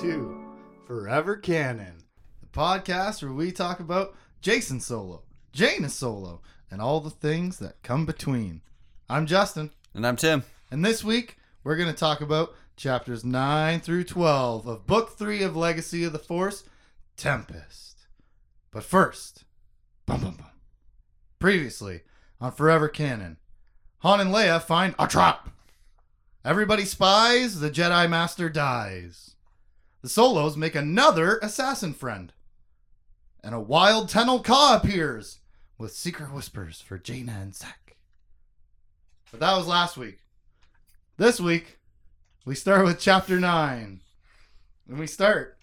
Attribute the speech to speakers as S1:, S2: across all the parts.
S1: to Forever Canon, the podcast where we talk about Jacen Solo, Jaina Solo, and all the things that come between. I'm Justin,
S2: And I'm Tim.
S1: and this week we're going to talk about chapters 9 through 12 of Book 3 of Legacy of the Force, Tempest. But first, bum bum bum. Previously on Forever Canon, Han and Leia find a trap. Everybody spies, the Jedi Master dies. The Solos make another assassin friend. And a wild Tenel Ka appears with secret whispers for Jaina and Zekk. But that was last week. This week, we start with chapter 9. And we start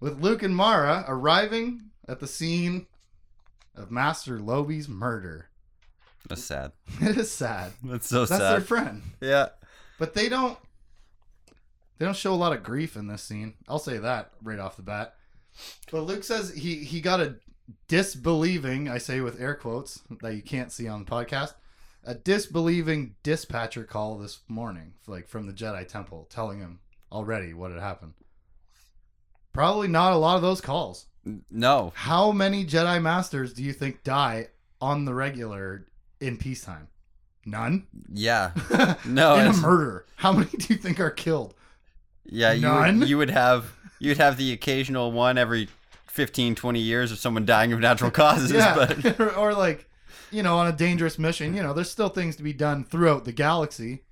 S1: with Luke and Mara arriving at the scene of Master Lobi's murder.
S2: That's sad.
S1: It is sad.
S2: That's so sad.
S1: That's their friend.
S2: yeah.
S1: But they don't they don't show a lot of grief in this scene. I'll say that right off the bat. But Luke says he he got a disbelieving, I say with air quotes that you can't see on the podcast, a disbelieving dispatcher call this morning, like from the Jedi Temple, telling him already what had happened. Probably not a lot of those calls.
S2: No.
S1: How many Jedi Masters do you think die on the regular in peacetime? None.
S2: Yeah. No,
S1: in a murder, how many do you think are killed?
S2: Yeah. You would, you would have you would have the occasional one every 15, 20 years of someone dying of natural causes.
S1: yeah,
S2: But
S1: or, or like, you know, on a dangerous mission, you know, there's still things to be done throughout the galaxy.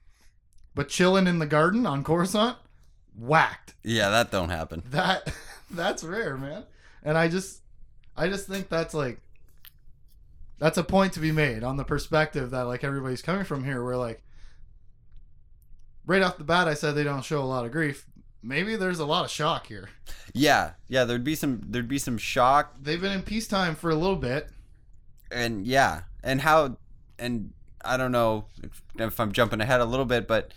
S1: But chilling in the garden on Coruscant, whacked.
S2: yeah, that don't happen.
S1: That that's rare, man. And I just, I just think that's like, that's a point to be made on the perspective that like everybody's coming from here. Where like, right off the bat, I said they don't show a lot of grief. Maybe there's a lot of shock here.
S2: Yeah. Yeah. There'd be some. There'd be some shock
S1: They've been in peacetime for a little bit.
S2: and yeah and how and i don't know if, if i'm jumping ahead a little bit but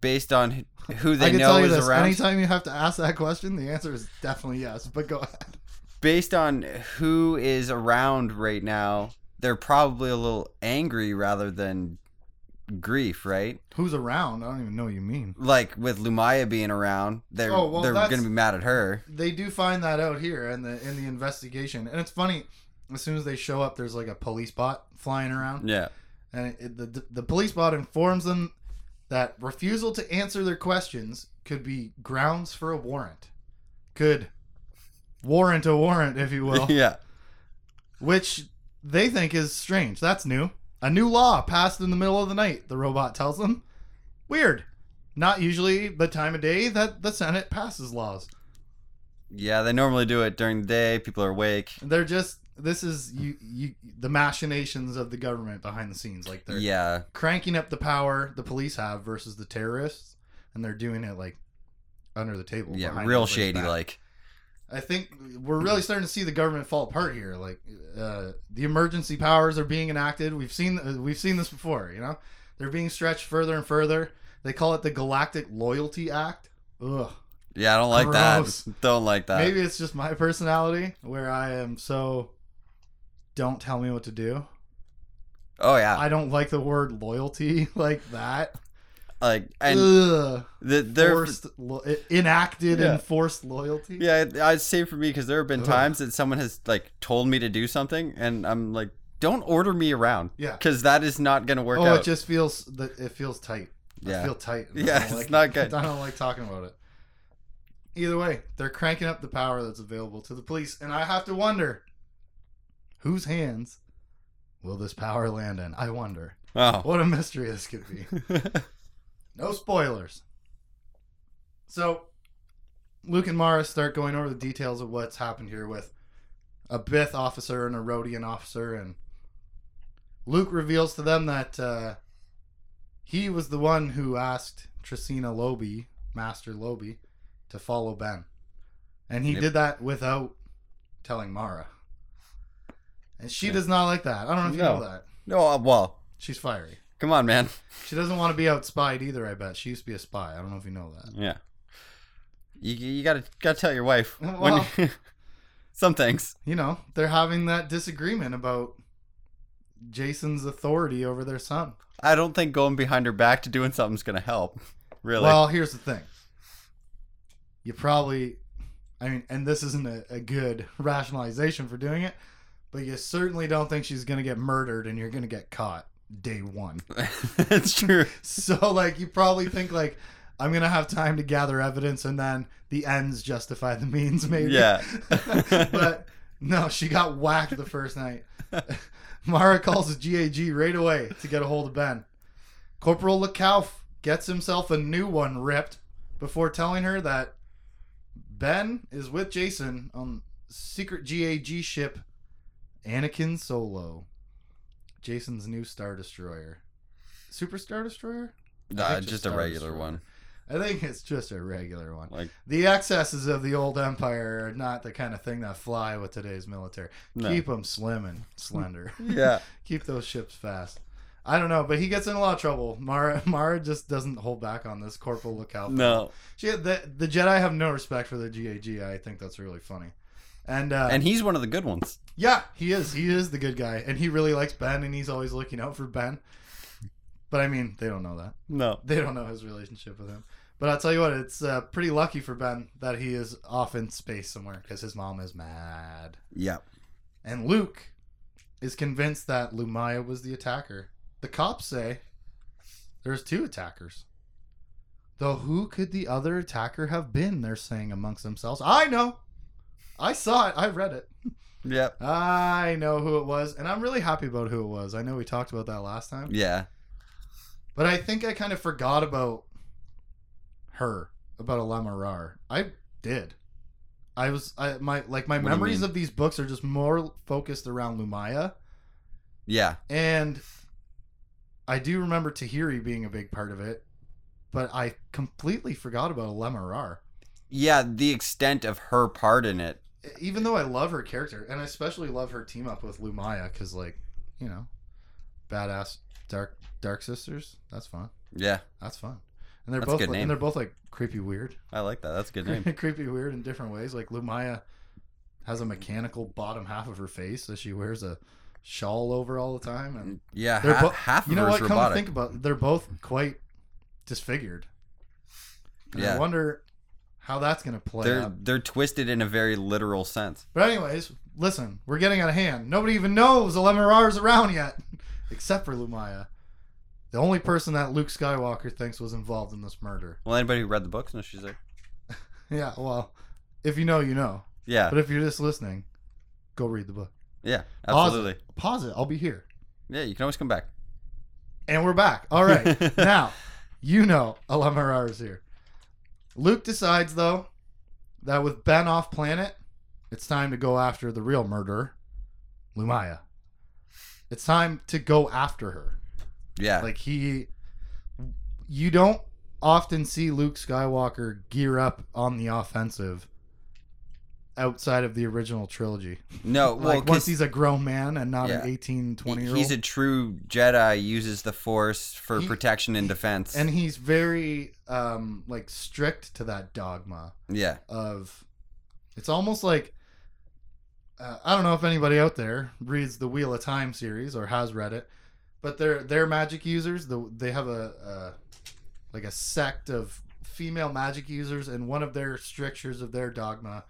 S2: based on who they know is
S1: this:
S2: around
S1: anytime you have to ask that question, the answer is definitely yes. But go ahead.
S2: based on who is around right now they're probably a little angry rather than grief right
S1: Who's around? I don't even know what you mean.
S2: like with Lumiya being around they're
S1: Oh, well,
S2: they're gonna be mad at her
S1: They do find that out here in the in the investigation, and it's funny. As soon as they show up, there's like a police bot flying around,
S2: yeah
S1: and it, it- the the police bot informs them that refusal to answer their questions could be grounds for a warrant. Could warrant a warrant, if you will.
S2: yeah
S1: which they think is strange. That's new. A new law passed in the middle of the night, the robot tells them. Weird. Not usually the time of day that the Senate passes laws.
S2: yeah they normally do it during the day people are awake
S1: They're just this is you you the machinations of the government behind the scenes. Like they're
S2: yeah
S1: cranking up the power the police have versus the terrorists, and they're doing it like under the table.
S2: yeah real shady
S1: back.
S2: like
S1: I think we're really starting to see the government fall apart here. Like uh, the emergency powers are being enacted. We've seen uh, we've seen this before. You know, they're being stretched further and further. They call it the Galactic Loyalty Act. Ugh.
S2: yeah i don't like
S1: Gross.
S2: that don't like that
S1: Maybe it's just my personality where I am so. Don't tell me what to do.
S2: oh yeah
S1: I don't like the word loyalty like that.
S2: Like and
S1: Ugh.
S2: the, they're
S1: Forced, lo- enacted
S2: Yeah.
S1: and forced loyalty.
S2: Yeah, I'd say for me because there have been
S1: Ugh.
S2: times that someone has like told me to do something, and I'm like, don't order me around
S1: Yeah.
S2: because that is not gonna work
S1: Oh,
S2: out.
S1: it just feels that it feels tight. I
S2: yeah,
S1: feel tight.
S2: Yeah, it's
S1: like
S2: not
S1: it.
S2: good.
S1: I don't like talking about it. Either way, they're cranking up the power that's available to the police, and I have to wonder whose hands will this power land in? I wonder.
S2: oh,
S1: What a mystery this could be. No spoilers. So, Luke and Mara start going over the details of what's happened here with a Bith officer and a Rodian officer, and Luke reveals to them that uh, he was the one who asked Tresina Lobi, Master Lobi, to follow Ben, and he
S2: Yep.
S1: did that without telling Mara. And she
S2: Yeah.
S1: does not like that. I don't know if you
S2: No.
S1: know that.
S2: no, uh, well,
S1: She's fiery.
S2: Come on, man.
S1: She doesn't want to be outspied either. I bet she used to be a spy. I don't know if you know that.
S2: Yeah, you you gotta gotta tell your wife
S1: Well-
S2: when some things.
S1: You know, they're having that disagreement about Jacen's authority over their son.
S2: I don't think going behind her back to doing something's gonna help. Really,
S1: Well, here's the thing. you probably, I mean, and this isn't a, a good rationalization for doing it, but you certainly don't think she's to get murdered and you're to get caught day one.
S2: That's true.
S1: So, like, you probably think, like, I'm going to have time to gather evidence and then the ends justify the means, maybe.
S2: Yeah.
S1: but no, she got whacked the first night. Mara calls the GAG right away to get a hold of Ben. Corporal Lekauf gets himself a new one ripped before telling her that Ben is with Jacen on secret GAG ship Anakin Solo. Jacen's new Star Destroyer. Super Star Destroyer?
S2: Nah, just
S1: just
S2: a regular
S1: Destroyer.
S2: one.
S1: I think it's just a regular one.
S2: Like
S1: The excesses of the old empire are not the kind of thing that fly with today's military.
S2: No.
S1: Keep them slim and slender.
S2: yeah.
S1: Keep those ships fast. I don't know, but he gets in a lot of trouble. Mara Mara just doesn't hold back on this. Corporal Lookout.
S2: No.
S1: She the the Jedi have no respect for the GAG. I think that's really funny. And uh,
S2: And he's one of the good ones.
S1: yeah, he is. He is the good guy, and he really likes Ben, and he's always looking out for Ben. But I mean, they don't know that.
S2: No.
S1: They don't know his relationship with him. But I'll tell you what, it's uh, pretty lucky for Ben that he is off in space somewhere because his mom is mad.
S2: Yep.
S1: And Luke is convinced that Lumiya was the attacker. The cops say there's two attackers. Though who could the other attacker have been? They're saying amongst themselves. I know. I saw it. I read it.
S2: Yep.
S1: I know who it was. And I'm really happy about who it was. I know we talked about that last time.
S2: Yeah.
S1: But I think I kind of forgot about her, about Alema Rar. I did. I was I my like my
S2: What do you
S1: memories
S2: mean?
S1: of these books are just more focused around Lumiya.
S2: Yeah.
S1: And I do remember Tahiri being a big part of it, but I completely forgot about Lemarar.
S2: Yeah. The extent of her part in it.
S1: Even though I love her character, and I especially love her team up with Lumiya, because like, you know, badass dark dark sisters. That's fun.
S2: Yeah.
S1: That's fun. And they're
S2: That's
S1: both like, and they're both like creepy weird.
S2: I like that. That's a good name.
S1: creepy weird in different ways. Like Lumiya has a mechanical bottom half of her face that she wears a shawl over all the time and
S2: Yeah.
S1: They're
S2: Ha-
S1: bo-
S2: half of
S1: you know what? Come to think about, it, they're both quite disfigured. And I
S2: Yeah.
S1: wonder how that's going to play
S2: They're
S1: out.
S2: they're twisted in a very literal sense.
S1: But anyways, listen, we're getting out of hand. Nobody even knows Alema Rar's around yet, except for Lumiya, the only person that Luke Skywalker thinks was involved in this murder.
S2: Well, anybody who read the books knows she's there.
S1: Yeah, well, if you know, you know.
S2: Yeah.
S1: But if you're just listening, go read the book.
S2: Yeah.
S1: Pause
S2: Absolutely.
S1: it. Pause it. I'll be here.
S2: Yeah. You can always come back.
S1: And we're back. All right. now, you know Alema Rar is here. Luke decides, though, that with Ben off planet, it's time to go after the real murderer, Lumiya. It's time to go after her.
S2: Yeah.
S1: Like, he. You don't often see Luke Skywalker gear up on the offensive outside of the original trilogy.
S2: no. Well,
S1: Like, once he's a grown man and not
S2: Yeah.
S1: an 18, 20 year old.
S2: he's a true Jedi. Uses the Force for
S1: He-
S2: protection and defense.
S1: and he's very um like strict to that dogma
S2: yeah.
S1: of it's almost like uh, I don't know if anybody out there reads the Wheel of Time series or has read it, but they're they're magic users. The, they have a, a like a sect of female magic users, and one of their strictures of their dogma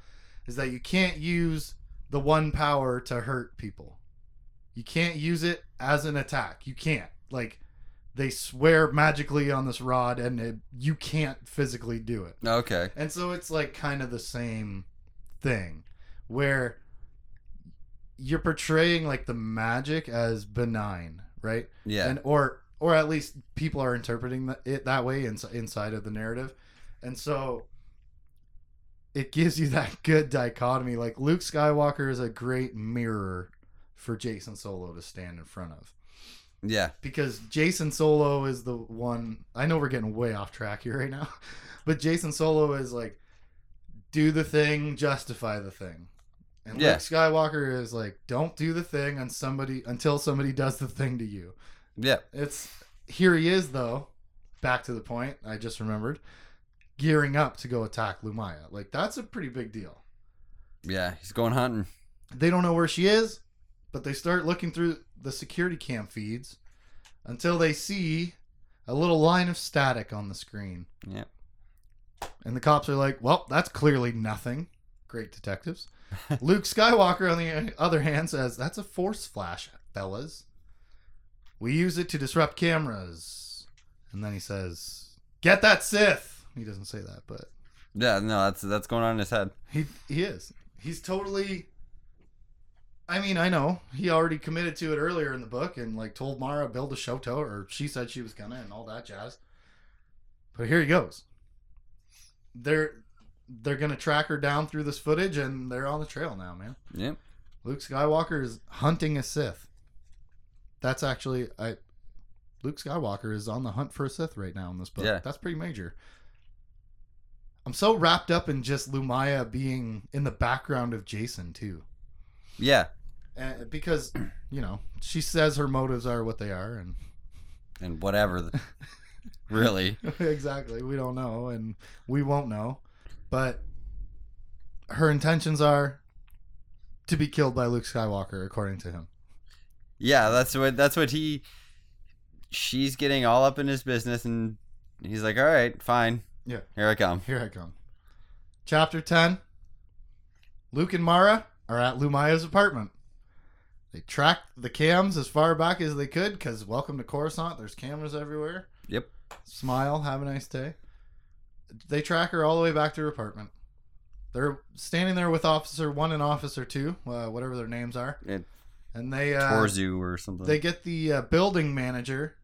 S1: is that you can't use the one power to hurt people. You can't use it as an attack. You can't like. They swear magically on this rod, and it, you can't physically do it.
S2: Okay.
S1: And so it's like kind of the same thing where you're portraying like the magic as benign, right?
S2: Yeah.
S1: And or or at least people are interpreting it that way ins- inside of the narrative. And so it gives you that good dichotomy like Luke Skywalker is a great mirror for Jacen Solo to stand in front of
S2: yeah.
S1: because Jacen Solo is the one. I know we're getting way off track here right now, but Jacen Solo is like, do the thing, justify the thing, and
S2: Yeah.
S1: Luke Skywalker is like, don't do the thing on somebody until somebody does the thing to you.
S2: Yeah.
S1: It's here he is though. Back to the point I just remembered, gearing up to go attack Lumiya. Like that's a pretty big deal.
S2: Yeah. He's going hunting.
S1: They don't know where she is, but they start looking through the security cam feeds until they see a little line of static on the screen.
S2: Yeah.
S1: And the cops are like, well, that's clearly nothing. Great detectives. Luke Skywalker, on the other hand, says, that's a force flash, fellas. We use it to disrupt cameras. And then he says, get that Sith. He doesn't say that, but
S2: Yeah, no, that's that's going on in his head.
S1: he he is. He's totally. I mean, I know he already committed to it earlier in the book and like told Mara build a Shoto, or she said she was gonna, and all that jazz. But here he goes. They're they're gonna track her down through this footage, and they're on the trail now, man.
S2: Yep.
S1: Luke Skywalker is hunting a Sith. That's actually I. Luke Skywalker is on the hunt for a Sith right now in this book.
S2: Yeah.
S1: That's pretty major. I'm so wrapped up in just Lumiya being in the background of Jacen too,
S2: Yeah.
S1: because you know she says her motives are what they are, and
S2: And whatever. The, really.
S1: exactly we don't know, and we won't know, but her intentions are to be killed by Luke Skywalker, according to him.
S2: Yeah, that's what that's what he. She's getting all up in his business, and he's like, "All right, fine.
S1: Yeah.
S2: here I come."
S1: Here I come. Chapter 10 Luke and Mara are at Lumiya's apartment. They tracked the cams as far back as they could because welcome to Coruscant. There's cameras everywhere.
S2: Yep.
S1: Smile, have a nice day. They track her all the way back to her apartment. They're standing there with Officer 1 and Officer 2, uh, whatever their names are.
S2: It-
S1: And they uh,
S2: Torzu or something.
S1: they get the uh, building manager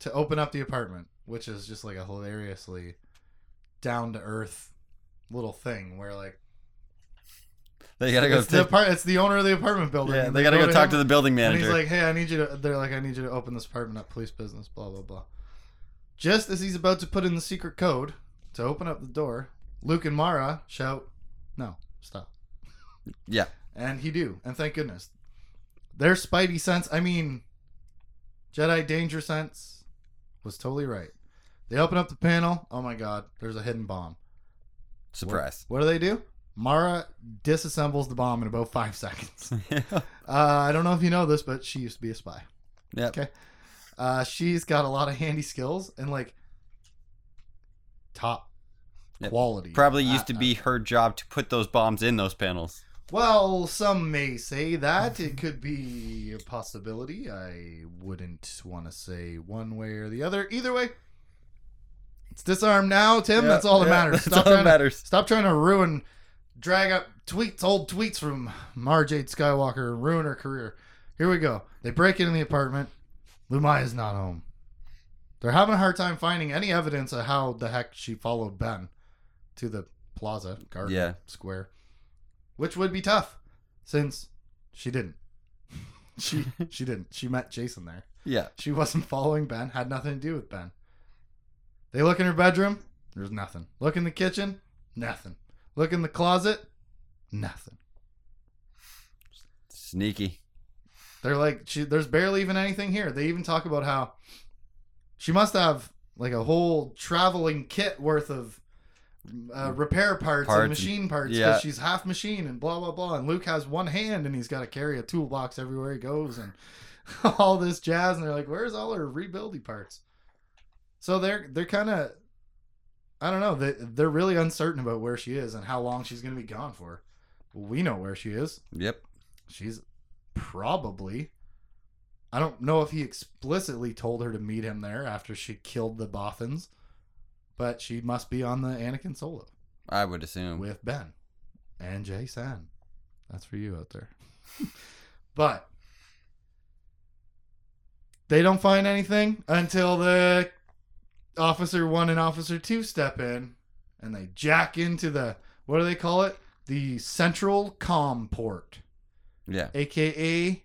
S1: to open up the apartment, which is just like a hilariously down to earth little thing where like
S2: They gotta go.
S1: it's the
S2: take-
S1: apart- it's the owner of the apartment building.
S2: yeah,
S1: and
S2: they gotta go talk
S1: him,
S2: to the building
S1: And
S2: manager.
S1: he's like, "Hey, I need you to." They're like, "I need you to open this apartment up, police business." Blah blah blah. Just as he's about to put in the secret code to open up the door, Luke and Mara shout, "No, stop!"
S2: yeah,
S1: And he do, and thank goodness. Their spidey sense, I mean, Jedi danger sense, was totally right. They open up the panel. Oh my God! There's a hidden bomb.
S2: surprise.
S1: What do they do? Mara disassembles the bomb in about five seconds. Uh, I don't know if you know this, but she used to be a spy.
S2: yep.
S1: Okay. Uh, she's got a lot of handy skills and like top
S2: Yep.
S1: quality.
S2: Probably used to
S1: Uh,
S2: be her job to put those bombs in those panels.
S1: Well, some may say that it could be a possibility. I wouldn't want to say one way or the other. Either way, it's disarmed now, Tim.
S2: Yeah,
S1: that's all that
S2: yeah,
S1: matters.
S2: That's
S1: Stop
S2: all
S1: trying
S2: that
S1: to
S2: matters.
S1: Stop trying to ruin, drag up tweets, old tweets from Mara Jade Skywalker, and ruin her career. Here we go. They break into the apartment. Lumiya's not home. They're having a hard time finding any evidence of how the heck she followed Ben to the plaza garden
S2: Yeah.
S1: square, which would be tough since she didn't. she she didn't. She met Jacen there.
S2: Yeah.
S1: She wasn't following Ben, had nothing to do with Ben. They look in her bedroom, there's nothing. Look in the kitchen, nothing. Look in the closet, nothing.
S2: Sneaky.
S1: They're like, she, there's barely even anything here. They even talk about how she must have like a whole traveling kit worth of uh, repair parts,
S2: Parts
S1: and machine parts because
S2: yeah.
S1: she's half machine and blah blah blah. And Luke has one hand and he's got to carry a toolbox everywhere he goes and all this jazz. And they're like, "Where's all her rebuildy parts?" So they're they're kind of, I don't know. They they're really uncertain about where she is and how long she's gonna be gone for. We know where she is
S2: Yep.
S1: she's probably I don't know if he explicitly told her to meet him there after she killed the Bothans, but she must be on the Anakin Solo
S2: I would assume.
S1: with Ben and Jacen. That's for you out there. but they don't find anything until the officer 1 and officer 2 step in and they jack into the what do they call it? The central com port
S2: Yeah.
S1: aka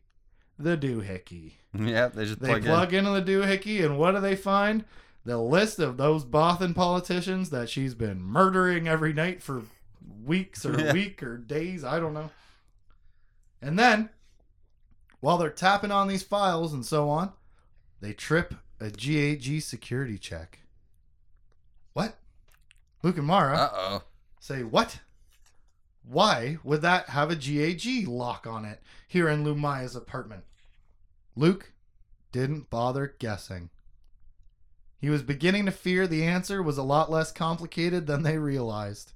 S1: the doohickey.
S2: Yeah. They just
S1: They
S2: plug,
S1: plug, into the doohickey, and what do they find? The list of those Bothan politicians that she's been murdering every night for weeks or
S2: Yeah.
S1: week or days, I don't know. And then, while they're tapping on these files and so on, they trip a GAG security check. Luke and. Mara
S2: Uh oh.
S1: say, What? Why would that have a GAG lock on it here in Lumiya's apartment? Luke didn't bother guessing. He was beginning to fear the answer was a lot less complicated than they realized.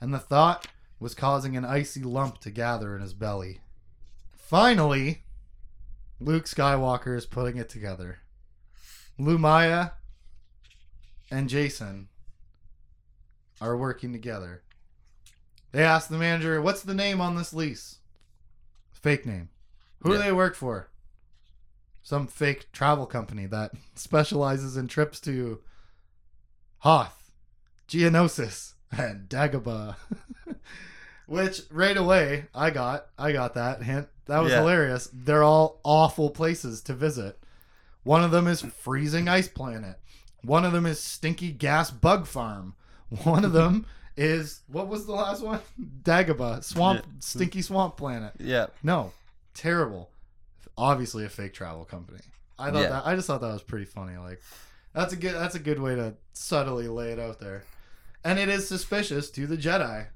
S1: And the thought was causing an icy lump to gather in his belly. Finally, Luke Skywalker is putting it together. Lumaya and Jacen are working together. They ask the manager, "What's the name on this lease?" Fake name. Who do they work for? Some fake travel company that specializes in trips to Hoth, Geonosis, and Dagobah. Which right away I got, I got that hint. That was
S2: Yeah.
S1: hilarious. They're all awful places to visit. One of them is freezing ice planet. One of them is stinky gas bug farm. One of them is what was the last one? Dagobah swamp,
S2: Yeah.
S1: stinky swamp planet.
S2: Yeah.
S1: No, terrible. Obviously a fake travel company. I thought
S2: Yeah.
S1: that I just thought that was pretty funny. Like that's a good that's a good way to subtly lay it out there. And it is suspicious to the Jedi.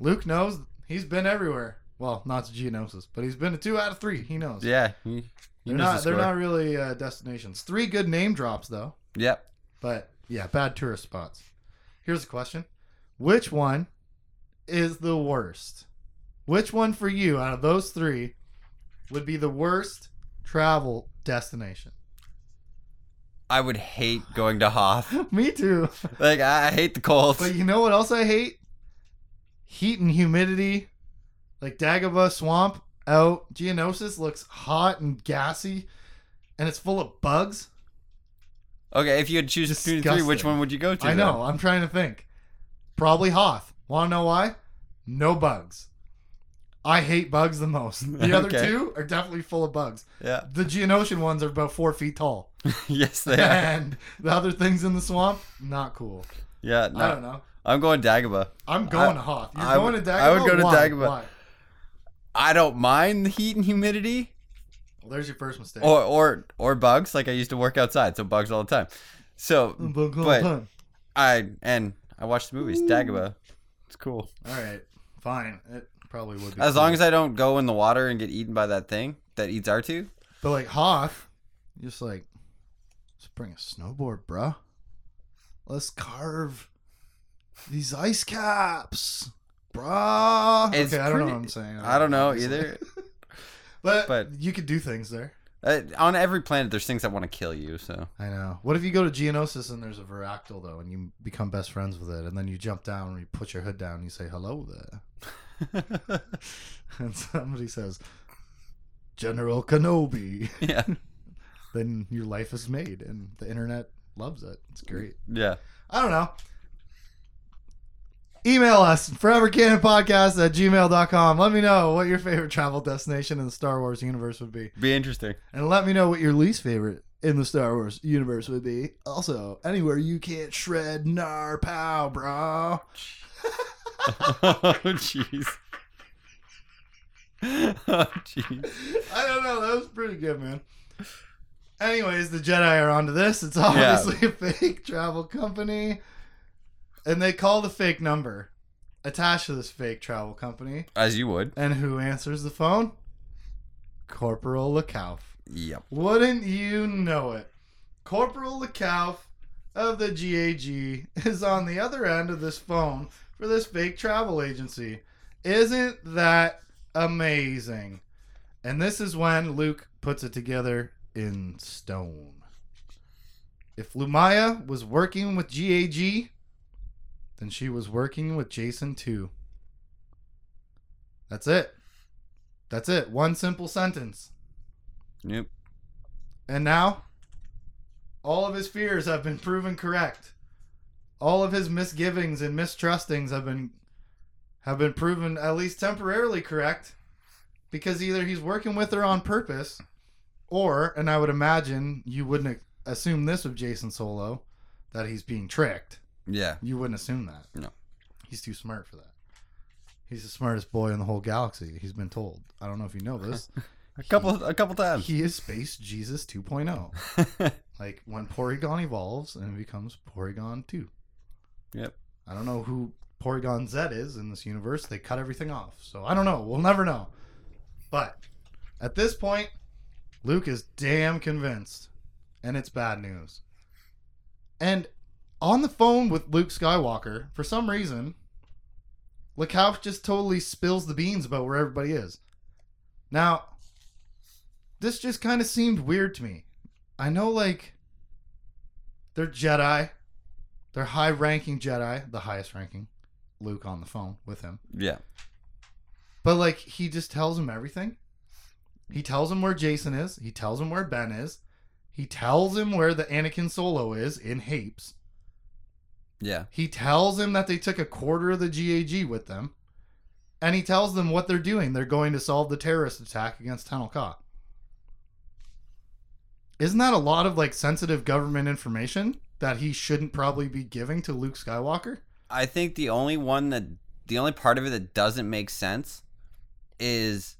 S1: Luke knows he's been everywhere. Well, not to Geonosis, but he's been to two out of three. He knows.
S2: Yeah. He, he
S1: they're
S2: knows
S1: not
S2: the
S1: they're not really uh, destinations. Three good name drops though.
S2: Yep.
S1: But yeah, bad tourist spots. Here's a question. Which one is the worst? Which one for you out of those three would be the worst travel destination?
S2: I would hate going to Hoth.
S1: Me too.
S2: Like I hate the cold.
S1: But you know what else I hate? Heat and humidity. Like Dagobah Swamp out. Geonosis looks hot and gassy and it's full of bugs.
S2: Okay, if you had to choose between three, which one would you go to?
S1: I know. I'm trying to think. Probably Hoth. Want to know why? No bugs. I hate bugs the most. The other
S2: Okay.
S1: two are definitely full of bugs.
S2: then?
S1: The Geonosian ones are about four feet tall,
S2: Yeah. yes, they are.
S1: and the other things in the swamp, not cool.
S2: Yeah. No.
S1: I don't know.
S2: I'm going Dagobah.
S1: I'm going
S2: I-
S1: to Hoth. You're
S2: I
S1: going
S2: would-
S1: to Dagobah.
S2: I would go to
S1: Why?
S2: Dagobah.
S1: Why?
S2: I don't mind the heat and humidity,
S1: Well, there's your first mistake.
S2: or or or bugs. Like I used to work outside, so bugs all the time. So
S1: Bug all
S2: but-
S1: the time.
S2: I and I watched the movies. Dagobah. It's cool.
S1: All right, fine. It probably would be.
S2: As
S1: cool.
S2: long as I don't go in the water and get eaten by that thing that eats R2.
S1: But like Hoth, just like, let's bring a snowboard, bruh. Let's carve these ice caps, bruh.
S2: It's
S1: okay, I don't know what I'm saying.
S2: I don't know
S1: obviously.
S2: either.
S1: But,
S2: but-
S1: you could do things there.
S2: Uh, on every planet, there's things that want to kill you. So
S1: I know. What if you go to Geonosis and there's a Varactyl though, and you become best friends with it, and then you jump down and you put your hood down and you say hello there, and somebody says General Kenobi,
S2: yeah,
S1: then your life is made, and the internet loves it. It's great.
S2: yeah.
S1: I don't know. Email us, forevercanonpodcast at gmail.com. Let me know what your favorite travel destination in the Star Wars universe would be.
S2: Be interesting.
S1: And let me know what your least favorite in the Star Wars universe would be. Also, anywhere you can't shred nar pow, bro.
S2: oh jeez. oh jeez.
S1: I don't know. That was pretty good, man. Anyways, the Jedi are onto this. It's obviously a fake travel company. And they call the fake number attached to this fake travel company.
S2: As you would.
S1: And who answers the phone? Corporal Lekauf.
S2: Yep.
S1: Wouldn't you know it? Corporal Lekauf of the GAG is on the other end of this phone for this fake travel agency. Isn't that amazing? And this is when Luke puts it together in stone. If Lumiya was working with GAG, then she was working with Jacen too. That's it. That's it. One simple sentence.
S2: Yep.
S1: And now, all of his fears have been proven correct. All of his misgivings and mistrustings have been have been proven at least temporarily correct because either he's working with her on purpose or and I would imagine you wouldn't assume this of Jacen Solo that he's being tricked.
S2: Yeah.
S1: You wouldn't assume that.
S2: No.
S1: He's too smart for that. He's the smartest boy in the whole galaxy. He's been told. I don't know if you know this.
S2: A couple. A couple times.
S1: He is Space Jesus 2.0. Like when Porygon evolves and becomes Porygon 2.
S2: Yep.
S1: I don't know who Porygon Z is in this universe. They cut everything off. So I don't know. We'll never know. But at this point, Luke is damn convinced. And it's bad news. And on the phone with Luke Skywalker, for some reason, Lekauf just totally spills the beans about where everybody is. Now, this just kind of seemed weird to me. I know, like, they're Jedi, they're high ranking Jedi, the highest ranking. Luke on the phone with him.
S2: Yeah.
S1: But, like, he just tells him everything. He tells him where Jacen is, he tells him where Ben is, he tells him where the Anakin Solo is in Hapes.
S2: Yeah.
S1: He tells him that they took a quarter of the GAG with them. And he tells them what they're doing. They're going to solve the terrorist attack against Tenel Ka. Isn't that a lot of like sensitive government information that he shouldn't probably be giving to Luke Skywalker?
S2: I think the only one that the only part of it that doesn't make sense is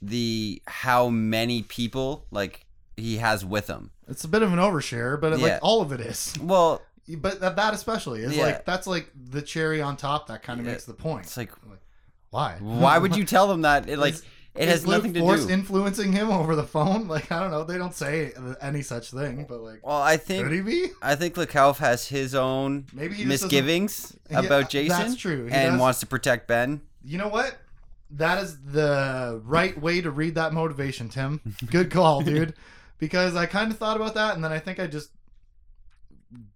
S2: the how many people like he has with him.
S1: It's a bit of an overshare, but
S2: Yeah.
S1: like all of it is.
S2: Well,
S1: But that, that especially is
S2: Yeah.
S1: like that's like the cherry on top that kind of
S2: Yeah.
S1: makes the point.
S2: it's like
S1: Why?
S2: why would you tell them that? It like
S1: Is-
S2: it has nothing to
S1: Force
S2: do.
S1: influencing him over the phone? Like I don't know. They don't say any such thing, but like
S2: well, I think could
S1: he be?
S2: I think Lekauf has his own
S1: Maybe
S2: misgivings
S1: Yeah,
S2: about Jacen.
S1: That's true. He
S2: and
S1: does-
S2: wants to protect Ben.
S1: You know what? That is the right way to read that motivation, Tim. Good call, dude. Because I kind of thought about that, and then I think I just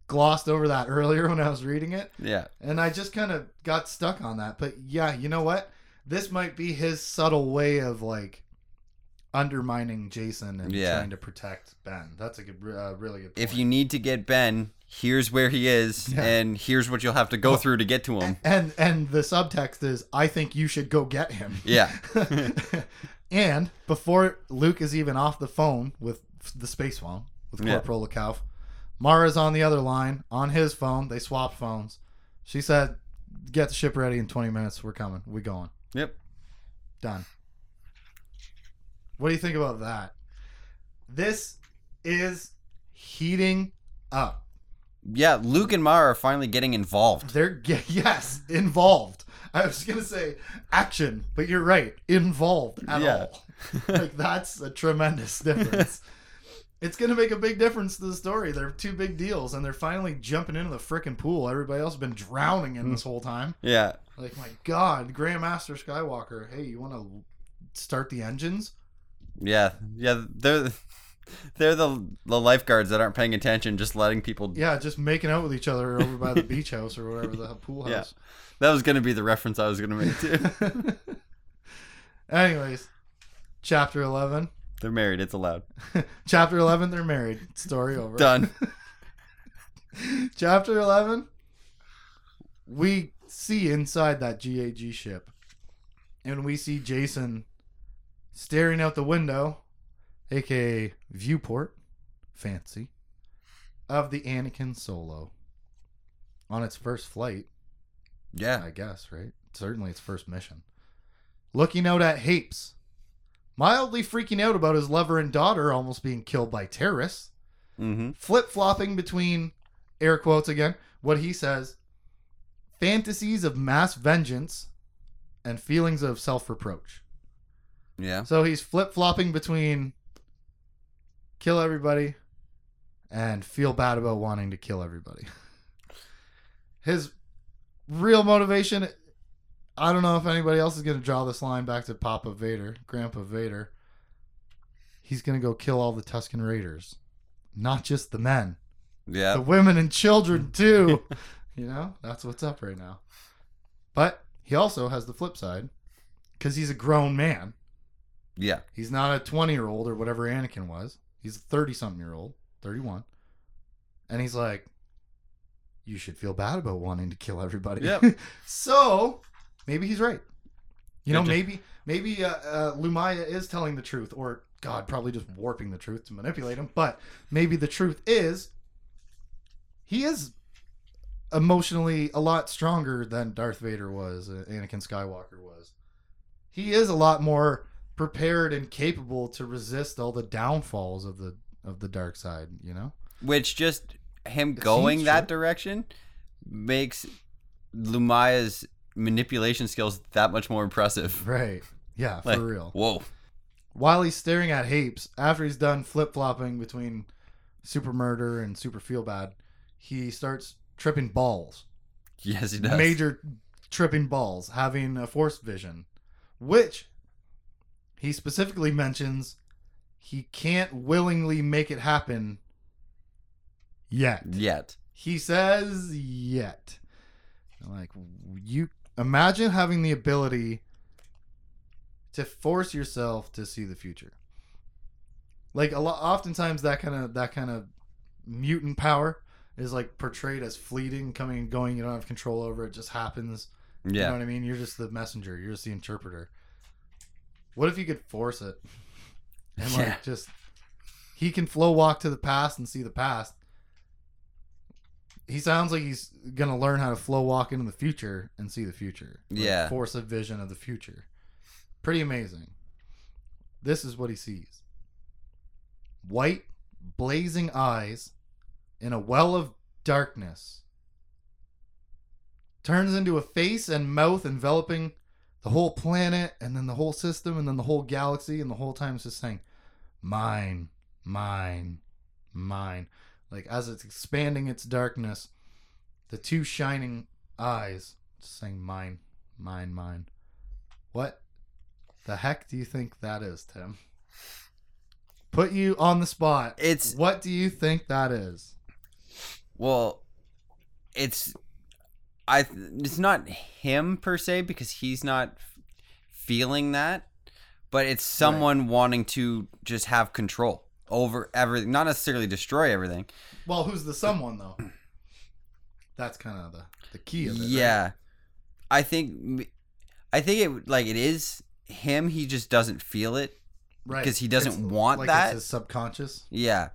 S1: glossed over that earlier when I was reading it,
S2: Yeah.
S1: and I just kind of got stuck on that. But yeah, you know what? This might be his subtle way of like undermining Jacen and
S2: Yeah.
S1: trying to protect Ben. That's a good, uh, really good. Point.
S2: If you need to get Ben, here's where he is,
S1: Yeah.
S2: and here's what you'll have to go through to get to him.
S1: and and the subtext is, I think you should go get him.
S2: Yeah.
S1: and before Luke is even off the phone with the space phone with
S2: Yeah.
S1: Corporal Lekauf, Mara's on the other line on his phone. They swapped phones. She said, "Get the ship ready in 20 minutes. We're coming. We going.
S2: Yep.
S1: Done." What do you think about that? This is heating up.
S2: Yeah, Luke and Mara are finally getting involved.
S1: They're yes, involved. I was gonna say action, but you're right, involved at
S2: Yeah.
S1: all. like that's a tremendous difference. it's gonna make a big difference to the story. They're two big deals, and they're finally jumping into the frickin' pool. Everybody else has been drowning in this hmm. whole time.
S2: Yeah.
S1: Like my God, Grandmaster Skywalker. Hey, you want to start the engines?
S2: Yeah. Yeah, they're they're the the lifeguards that aren't paying attention, just letting people
S1: Yeah, just making out with each other over by the beach house or whatever the pool house. Yeah.
S2: That was going to be the reference I was going to make too.
S1: Anyways, chapter eleven.
S2: They're married, it's allowed.
S1: Chapter 11, they're married. Story over.
S2: Done.
S1: Chapter 11, we see inside that GAG ship. And we see Jacen staring out the window, aka viewport, fancy, of the Anakin Solo. On its first flight,
S2: Yeah.
S1: I guess, right? Certainly its first mission. Looking out at Hapes, mildly freaking out about his lover and daughter almost being killed by terrorists
S2: Mm-hmm.
S1: flip flopping between air quotes again what he says fantasies of mass vengeance and feelings of self reproach.
S2: Yeah.
S1: So he's flip flopping between kill everybody and feel bad about wanting to kill everybody. His real motivation I don't know if anybody else is going to draw this line back to Papa Vader, Grandpa Vader. He's going to go kill all the Tusken Raiders, not just the men
S2: Yeah.
S1: the women and children too. you know, that's what's up right now. But he also has the flip side because he's a grown man.
S2: Yeah.
S1: He's not a 20 year old or whatever Anakin was. He's a 30 something year old, 31. And he's like, you should feel bad about wanting to kill everybody.
S2: Yep.
S1: so maybe he's right. You know,
S2: Good
S1: maybe maybe uh, uh, Lumiya is telling the truth, or God, probably just warping the truth to manipulate him. But maybe the truth is he is emotionally a lot stronger than Darth Vader was, uh, Anakin Skywalker was. He is a lot more prepared and capable to resist all the downfalls of the of the dark side. You know.
S2: Which just him
S1: It
S2: going that
S1: true.
S2: direction makes Lumiya's manipulation skills that much more impressive.
S1: Right. Yeah, for
S2: Like,
S1: real.
S2: Whoa.
S1: while he's staring at Hapes, after he's done flip flopping between Super Murder and Super Feel Bad, he starts tripping balls.
S2: Yes, he does.
S1: Major tripping balls, having a force vision, which he specifically mentions he can't willingly make it happen yet.
S2: Yet.
S1: He says yet. Like you imagine having the ability to force yourself to see the future. Like a lot oftentimes that kind of that kind of mutant power is like portrayed as fleeting, coming and going, you don't have control over it, just happens. Yeah. You know what I mean? You're just the messenger, you're just the interpreter. What if you could force it? And like
S2: Yeah.
S1: just he can flow walk to the past and see the past. He sounds like he's gonna learn how to flow walk into the future and see the future. Like,
S2: Yeah.
S1: Force a vision of the future. Pretty amazing. This is what he sees. White, blazing eyes in a well of darkness turns into a face and mouth enveloping the whole planet and then the whole system and then the whole galaxy and the whole time it's just saying mine mine mine like as it's expanding its darkness the two shining eyes saying mine mine mine. What the heck do you think that is tim? Put you on the spot.
S2: It's
S1: what do you think that is?
S2: Well, it's I. It's not him per se because he's not feeling that, but it's someone wanting to just have control over everything, not necessarily destroy everything.
S1: well who's the someone though that's kind of the the key of it right?
S2: Yeah, I think I think it like it is him. He just doesn't feel it.
S1: right?
S2: Because he doesn't
S1: It's
S2: want
S1: like
S2: that.
S1: it's his subconscious
S2: Yeah,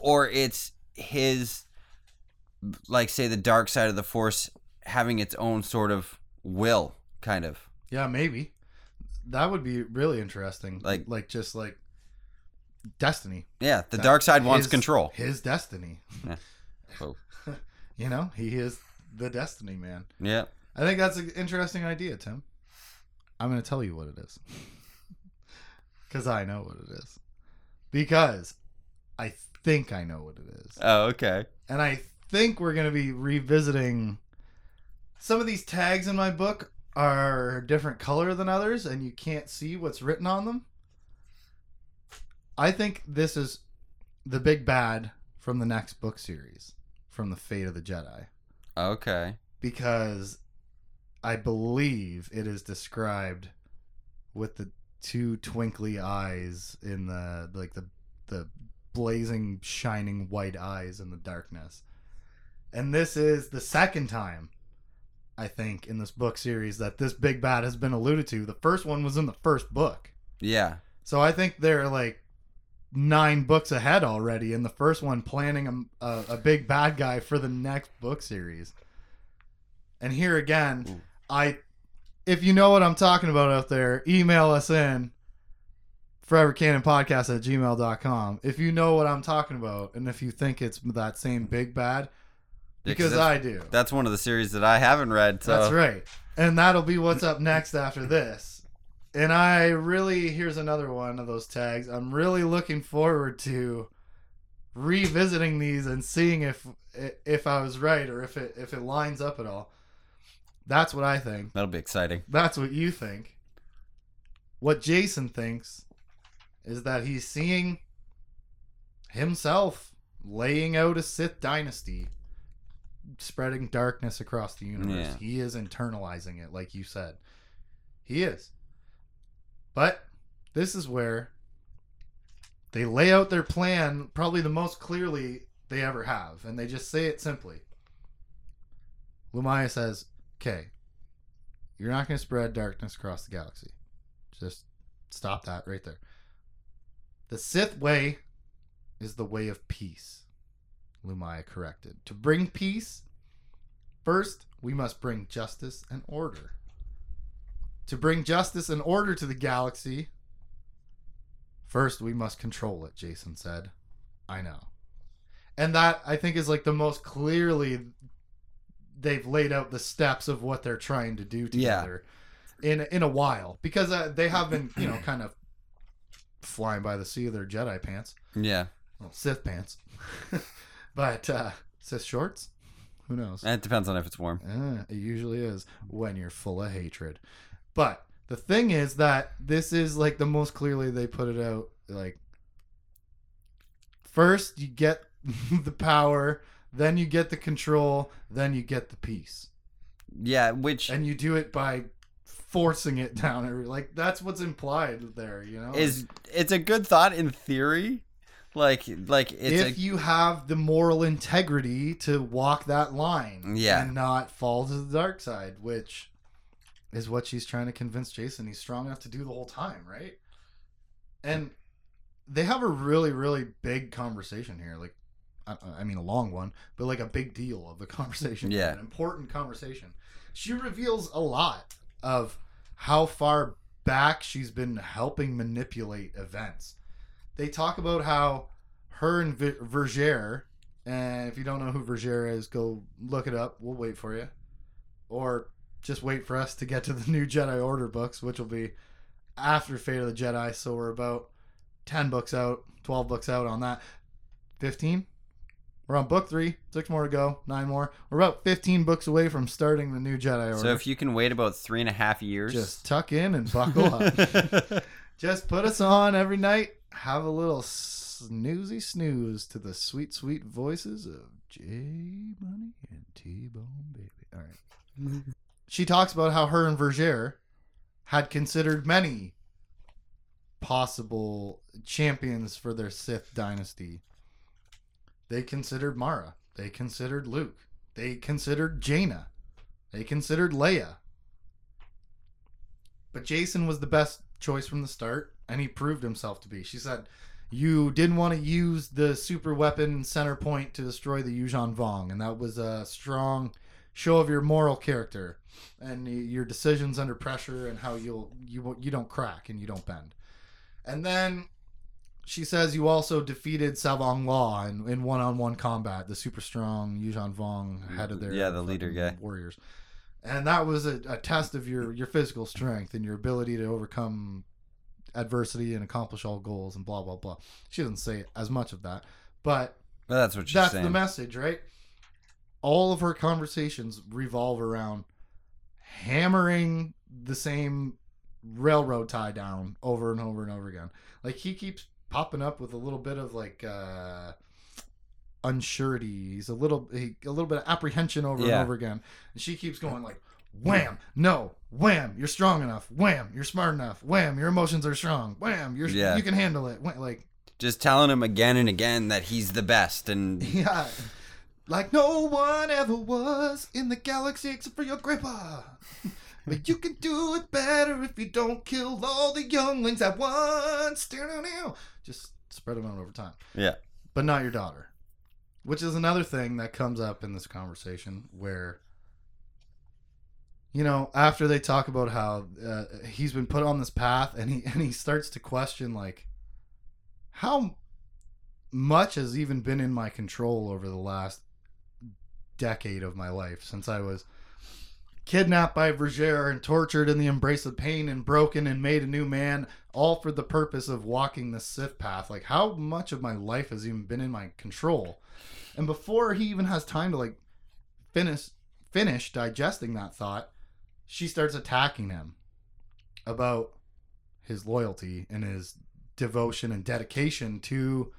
S2: or it's his like say the dark side of the force having its own sort of will, kind of.
S1: Yeah, maybe. That would be really interesting.
S2: Like-
S1: like just like destiny.
S2: Yeah, the
S1: That-
S2: dark side wants
S1: his-
S2: control.
S1: His destiny.
S2: Yeah. Oh.
S1: you know, he is the destiny man.
S2: Yeah.
S1: I think that's an interesting idea, Tim. I'm going to tell you what it is. Cuz I know what it is. Because I think I know what it is.
S2: Oh, okay.
S1: And I think we're going to be revisiting some of these tags in my book are different color than others and you can't see what's written on them. I think this is the big bad from the next book series from the Fate of the Jedi
S2: Okay.
S1: because I believe it is described with the two twinkly eyes in the like the the blazing shining white eyes in the darkness. And this is the second time I think in this book series that this big bad has been alluded to. The first one was in the first book.
S2: Yeah.
S1: So I think they're like nine books ahead already in the first one, planning a, a, a big bad guy for the next book series. And here again,
S2: Ooh.
S1: I, if you know what I'm talking about out there, email us in forevercanonpodcast at gmail.com. If you know what I'm talking about and if you think it's that same big bad, because
S2: that's,
S1: I do.
S2: that's one of the series that I haven't read. So
S1: That's right. And that'll be what's up next after this. And I really here's another one of those tags. I'm really looking forward to revisiting these and seeing if if I was right or if it if it lines up at all. That's what I think.
S2: that'll be exciting.
S1: That's what you think. What Jacen thinks is that he's seeing himself laying out a Sith dynasty, spreading darkness across the universe.
S2: Yeah.
S1: He is internalizing it, like you said. He is. But this is where they lay out their plan probably the most clearly they ever have, and they just say it simply. Lumiya says, Okay, you're not going to spread darkness across the galaxy. Just stop that right there. The Sith way is the way of peace. Lumiya corrected. To bring peace, first we must bring justice and order. To bring justice and order to the galaxy, first we must control it, Jacen said. I know. And that I think is like the most clearly they've laid out the steps of what they're trying to do
S2: Yeah.
S1: together in in a while because uh, they have been, you know, kind of flying by the seat of their Jedi pants
S2: Yeah.
S1: well, Sith pants. but uh, Sith shorts? Who knows?
S2: It depends on if it's warm.
S1: Eh, it usually is when you're full of hatred. But the thing is that this is like the most clearly they put it out. Like, first you get the power, then you get the control, then you get the peace.
S2: Yeah, which
S1: And you do it by forcing it down. every- Like, that's what's implied there, you know?
S2: is it's a good thought in theory. Like like it's
S1: if
S2: a
S1: you have the moral integrity to walk that line
S2: Yeah.
S1: and not fall to the dark side, which is what she's trying to convince Jacen he's strong enough to do the whole time, right? And they have a really, really big conversation here. Like, I, I mean, a long one, but like a big deal of the conversation.
S2: Yeah.
S1: An important conversation. She reveals a lot of how far back she's been helping manipulate events. They talk about how her and Ver- Vergere, and if you don't know who Vergere is, go look it up. We'll wait for you. Or just wait for us to get to the new Jedi Order books, which will be after Fate of the Jedi. So we're about 10 books out, 12 books out on that. 15? We're on book three, six more to go, nine more. We're about 15 books away from starting the new Jedi Order.
S2: so if you can wait about three and a half years.
S1: just tuck in and buckle up. Just put us on every night. Have a little snoozy snooze to the sweet, sweet voices of J Money and T Bone Baby. All right. She talks about how her and Vergere had considered many possible champions for their Sith dynasty. They considered Mara. They considered Luke. They considered Jaina. They considered Leia. But Jacen was the best choice from the start, and he proved himself to be. She said, You didn't want to use the super weapon Centerpoint to destroy the Yuuzhan Vong, and that was a strong show of your moral character and your decisions under pressure and how you'll you won't- you don't crack and you don't bend. And then she says you also defeated Tsavong Lah in, in one-on-one combat, the super strong Yuuzhan Vong head of their
S2: Yeah, the leader guy.
S1: warriors. And that was a, a test of your, your physical strength and your ability to overcome adversity and accomplish all goals and blah blah blah. She doesn't say as much of that, but
S2: Well, that's what she's
S1: that's
S2: saying.
S1: the message, right? All of her conversations revolve around hammering the same railroad tie down over and over and over again. Like he keeps popping up with a little bit of like uh unsurety. He's a little he, a little bit of apprehension over
S2: Yeah.
S1: and over again. And she keeps going like wham, no, wham, you're strong enough. Wham, you're smart enough. Wham, your emotions are strong. Wham, you're
S2: Yeah.
S1: you can handle it. Wham, like
S2: Just telling him again and again that he's the best, and
S1: Yeah. Like no one ever was in the galaxy except for your grandpa. But you can do it better if you don't kill all the younglings at once. Just spread them out over time.
S2: yeah,
S1: But not your daughter. Which is another thing that comes up in this conversation where, you know, after they talk about how uh, he's been put on this path and he, and he starts to question, like, how much has even been in my control over the last decade of my life since I was kidnapped by Vergere and tortured in the embrace of pain and broken and made a new man, all for the purpose of walking the Sith path. Like, how much of my life has even been in my control? And before he even has time to like finish finish digesting that thought, she starts attacking him about his loyalty and his devotion and dedication to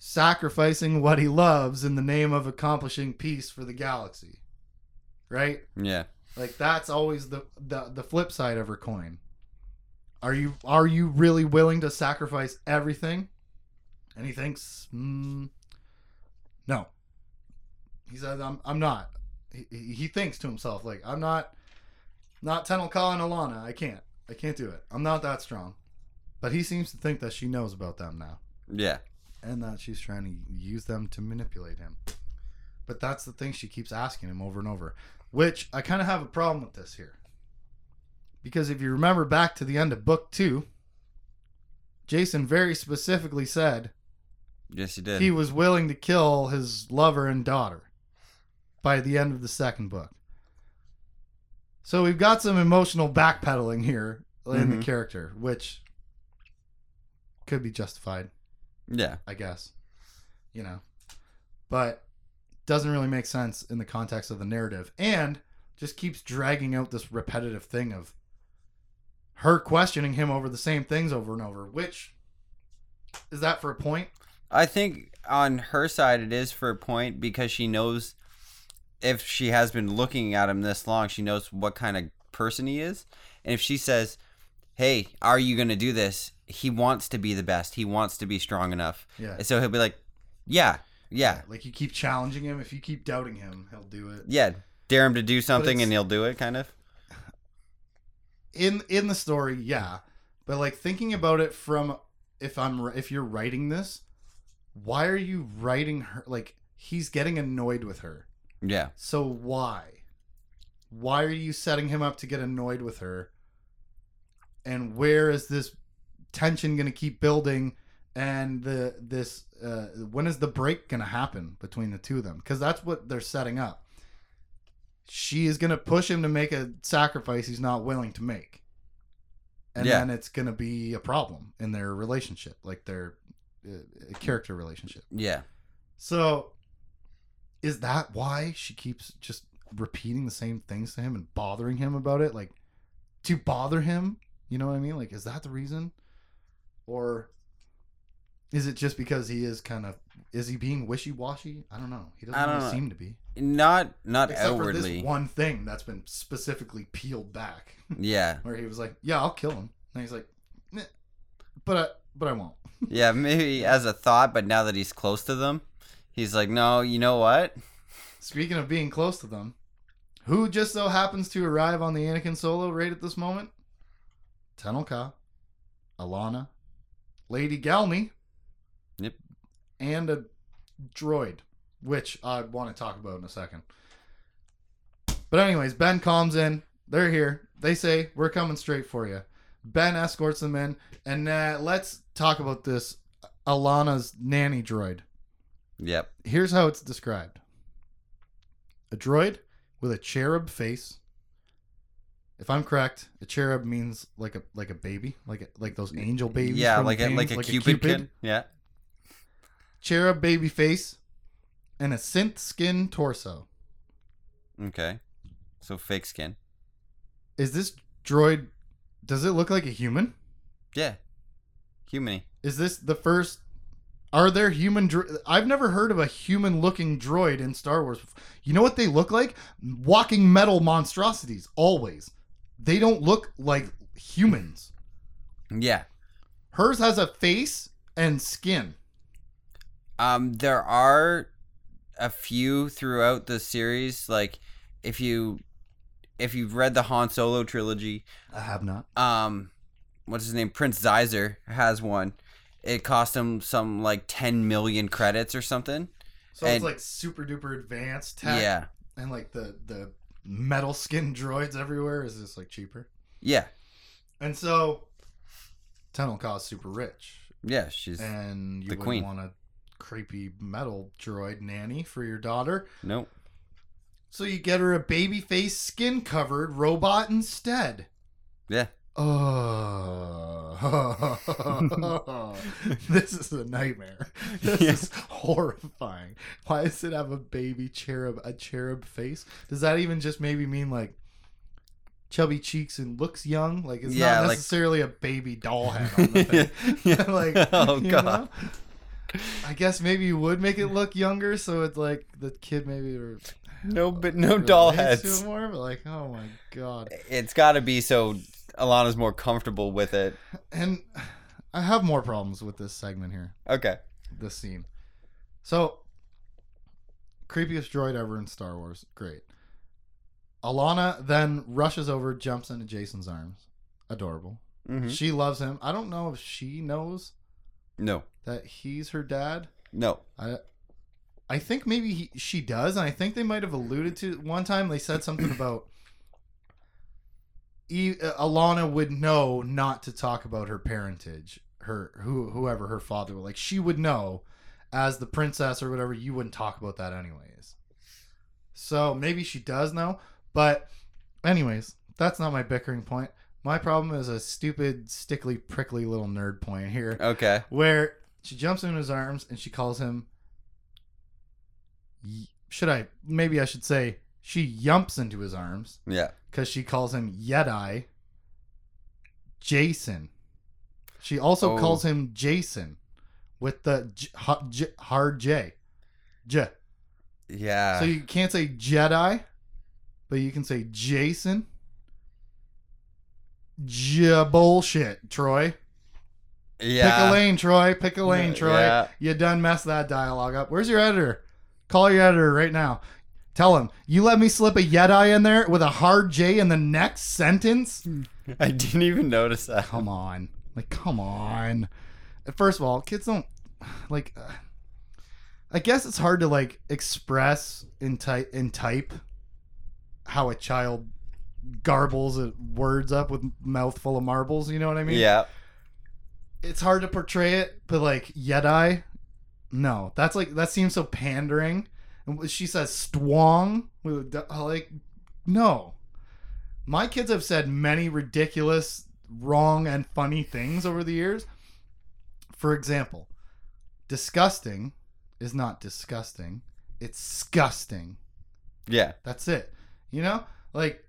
S1: sacrificing what he loves in the name of accomplishing peace for the galaxy. Right?
S2: yeah,
S1: Like that's always the, the the flip side of her coin. Are you are you really willing to sacrifice everything? And he thinks, mm, no. He says, I'm I'm not. He, he thinks to himself like I'm not not Tenel Ka and Allana. I can't. I can't do it. I'm not that strong. But he seems to think that she knows about them now
S2: yeah,
S1: and that she's trying to use them to manipulate him. But that's the thing she keeps asking him over and over, which I kind of have a problem with this here. Because if you remember back to the end of book two, Jacen very specifically said
S2: yes, he did.
S1: he was willing to kill his lover and daughter by the end of the second book. So we've got some emotional backpedaling here in the
S2: Mhm.
S1: character, which could be justified.
S2: Yeah,
S1: I guess. You know. But doesn't really make sense in the context of the narrative and just keeps dragging out this repetitive thing of her questioning him over the same things over and over which is that for a point
S2: I think on her side it is for a point because she knows if she has been looking at him this long, she knows what kind of person he is. And if she says, "Hey, are you going to do this?" He wants to be the best. He wants to be strong enough.
S1: yeah
S2: And so he'll be like, "Yeah, yeah,
S1: like you keep challenging him if you keep doubting him he'll do it
S2: yeah." Dare him to do something and he'll do it, kind of.
S1: in in the story yeah but like thinking about it from if i'm if you're writing this why are you writing her like he's getting annoyed with her
S2: Yeah,
S1: so why why are you setting him up to get annoyed with her and where is this tension going to keep building and the this uh, when is the break going to happen between the two of them because that's what they're setting up she is going to push him to make a sacrifice he's not willing to make and
S2: Yeah.
S1: then it's going to be a problem in their relationship like their uh, character relationship
S2: yeah,
S1: so, is that why she keeps just repeating the same things to him and bothering him about it? Like, to bother him? You know what I mean? Like, is that the reason? Or is it just because he is kind of. Is he being wishy washy? I don't know. He doesn't really
S2: know.
S1: seem to be.
S2: not not
S1: Except for this one thing that's been specifically peeled back.
S2: Yeah,
S1: where he was like, yeah, I'll kill him. And he's like, "Meh, but I, but I won't.
S2: yeah, maybe as a thought, but now that he's close to them, he's like, "No, you know what?
S1: Speaking of being close to them, who just so happens to arrive on the Anakin Solo right at this moment? Tenel Ka, Allana, Lady Galney,
S2: Yep.
S1: and a droid, which I want to talk about in a second. But anyways, Ben calms in. They're here. They say we're coming straight for you. Ben escorts them in, and uh, let's talk about this Allana's nanny droid
S2: Yep,
S1: here's how it's described a droid with a cherub face if i'm correct a cherub means like a like a baby like a, like those angel babies
S2: yeah, like a
S1: games,
S2: like a cupid, kid. Yeah,
S1: cherub baby face and a synth skin torso
S2: okay. So fake skin.
S1: is this droid does it look like a human
S2: Yeah, humany.
S1: is this the first are there human dro- I've never heard of a human looking droid in Star Wars. You know what they look like? Walking metal monstrosities always. They don't look like humans.
S2: Yeah.
S1: Hers has a face and skin.
S2: Um, there are a few throughout the series. Like, if you if you've read the Han Solo trilogy,
S1: I have not.
S2: um, what's his name? Prince Xizor has one. It cost him some like ten million credits or something.
S1: So it's like super duper advanced tech
S2: Yeah,
S1: and like the the metal skin droids everywhere is just like cheaper.
S2: yeah,
S1: And so Tenel Ka is super rich.
S2: yeah. She's
S1: And you
S2: The queen.
S1: want a creepy metal droid nanny for your daughter.
S2: nope.
S1: So you get her a baby face skin covered robot instead.
S2: Yeah,
S1: Oh, this is a nightmare. This
S2: Yeah.
S1: is horrifying. Why does it have a baby cherub, a cherub face? Does that even just maybe mean like chubby cheeks and looks young? Like it's
S2: Yeah,
S1: not
S2: like-
S1: necessarily a baby doll head on the thing.
S2: yeah.
S1: like,
S2: oh god.
S1: know? I guess maybe you would make it look younger, so it's like the kid maybe or
S2: No, but uh, no doll heads.
S1: more. But like, oh my god!
S2: It's got to be so Allana's more comfortable with it.
S1: And I have more problems with this segment here,
S2: Okay.
S1: this scene. So, creepiest droid ever in Star Wars. Great. Allana then rushes over, jumps into Jacen's arms. Adorable.
S2: hmm
S1: She loves him. I don't know if she knows
S2: No,
S1: that he's her dad.
S2: no.
S1: I I think maybe he, she does, and I think they might have alluded to one time. They said something about e, uh, Allana would know not to talk about her parentage, her who whoever her father was. Like she would know, as the princess or whatever. You wouldn't talk about that anyways. So maybe she does know, but anyways, that's not my bickering point. My problem is a stupid, stickly, prickly little nerd point here
S2: Okay.
S1: where she jumps in his arms and she calls him should I maybe I should say she yumps into his arms
S2: Yeah.
S1: because she calls him Yeti Jacen. She also
S2: Oh.
S1: calls him Jacen with the J, J, hard J. J.
S2: Yeah.
S1: So you can't say Jedi, but you can say Jacen. J bullshit, Troy.
S2: yeah.
S1: Pick a lane, Troy. Pick a lane, Troy.
S2: yeah.
S1: You done messed that dialogue up. Where's your editor? Call your editor right now. Tell him you let me slip a Yeti in there with a hard J in the next sentence.
S2: I didn't even notice that.
S1: Come on, like come on. First of all, kids don't like. Uh, I guess it's hard to like express in type in type how a child garbles words up with mouth full of marbles. You know what I mean?
S2: Yeah.
S1: it's hard to portray it, but like Yeti, no, that's like that seems so pandering. And she says "stwong," with a like, no. My kids have said many ridiculous, wrong, and funny things over the years. For example, disgusting is not disgusting; it's disgusting.
S2: Yeah.
S1: That's it. You know, like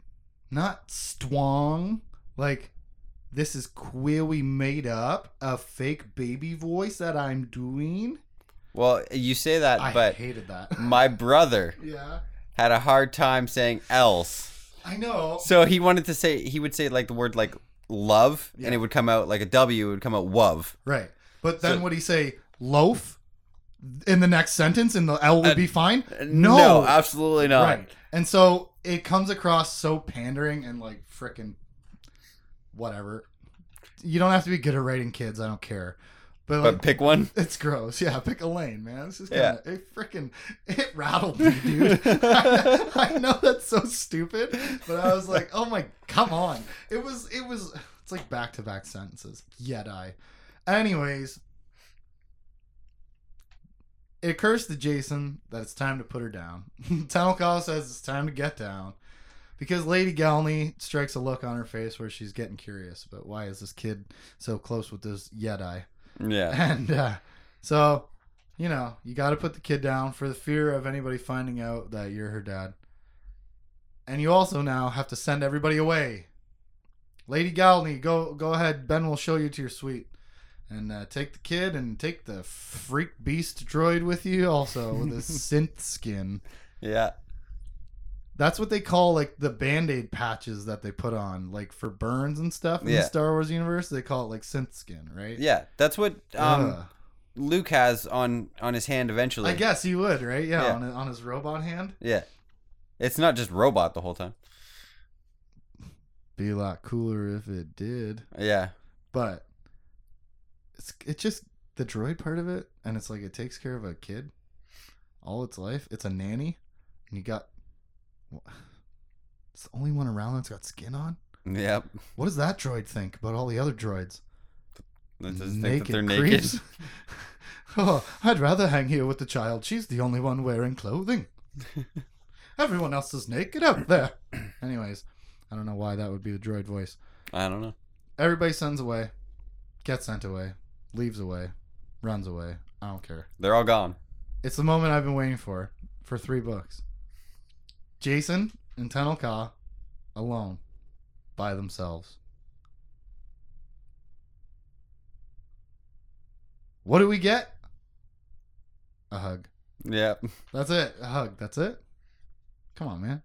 S1: not stwong. Like this is clearly made up a fake baby voice that I'm doing.
S2: Well, you say that,
S1: I
S2: but
S1: hated that.
S2: my brother
S1: yeah,
S2: had a hard time saying else.
S1: I know.
S2: So he wanted to say he would say like the word like love,
S1: Yeah.
S2: and it would come out like a W. It would come out wov.
S1: Right, but then
S2: So-
S1: would he say loaf in the next sentence, and the L would
S2: Uh,
S1: be fine?
S2: No, absolutely not.
S1: Right. And so it comes across so pandering and like freaking whatever. You don't have to be good at writing kids. I don't care. But, like,
S2: But pick one.
S1: it's gross. Yeah, pick a lane, man. This is
S2: Yeah.
S1: kind of it. Freaking it rattled me, dude. I, I know that's so stupid, but I was like, oh my, come on. It was. It was. It's like back to back sentences. Yet I. Anyways, it occurs to Jacen that it's time to put her down. Tenel Ka says it's time to get down. Because Lady Galney strikes a look on her face where she's getting curious But why is this kid so close with this Yeti.
S2: Yeah.
S1: And uh, so, you know, you got to put the kid down for the fear of anybody finding out that you're her dad. And you also now have to send everybody away. Lady Galney, go go ahead. Ben will show you to your suite. And uh, take the kid and take the freak beast droid with you also with a synth skin.
S2: Yeah.
S1: That's what they call like the band-aid patches that they put on like for burns and stuff in the Star Wars universe. They call it like synth skin, right?
S2: Yeah. That's what um,
S1: Ugh.
S2: Luke has on on his hand eventually.
S1: I guess he would, right? Yeah,
S2: Yeah.
S1: On, on his robot hand.
S2: Yeah. It's not just robot the whole time.
S1: Be a lot cooler if it did,
S2: Yeah.
S1: but it's it's just the droid part of it, and it's like it takes care of a kid all its life. It's a nanny, and you got it's the only one around that's got skin on.
S2: Yep.
S1: What does that droid think about all the other droids?
S2: Let's just think that they're naked.
S1: creeps. oh, I'd rather hang here with the child. She's the only one wearing clothing. Everyone else is naked out there. Anyways, I don't know why that would be the droid voice.
S2: I don't know.
S1: Everybody sends away, gets sent away, leaves away, runs away. I don't care.
S2: They're all gone.
S1: It's the moment I've been waiting for for three books. Jason and Tenel Ka alone by themselves. What do we get? A hug.
S2: Yeah.
S1: That's it. A hug. That's it. Come on, man.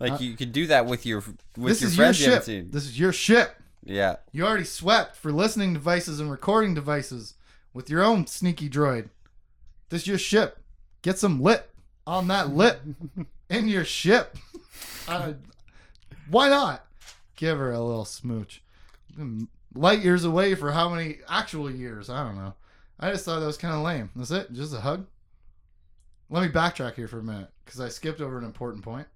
S2: Like
S1: Uh,
S2: you could do that with your with
S1: this
S2: your
S1: is your
S2: friends you haven't
S1: ship.
S2: seen.
S1: This is your ship.
S2: Yeah.
S1: You already swept for listening devices and recording devices with your own sneaky droid. This is your ship. Get some lip on that lip in your ship. Uh, why not? Give her a little smooch. Light years away for how many actual years? I don't know. I just thought that was kind of lame. That's it? Just a hug? Let me backtrack here for a minute because I skipped over an important point.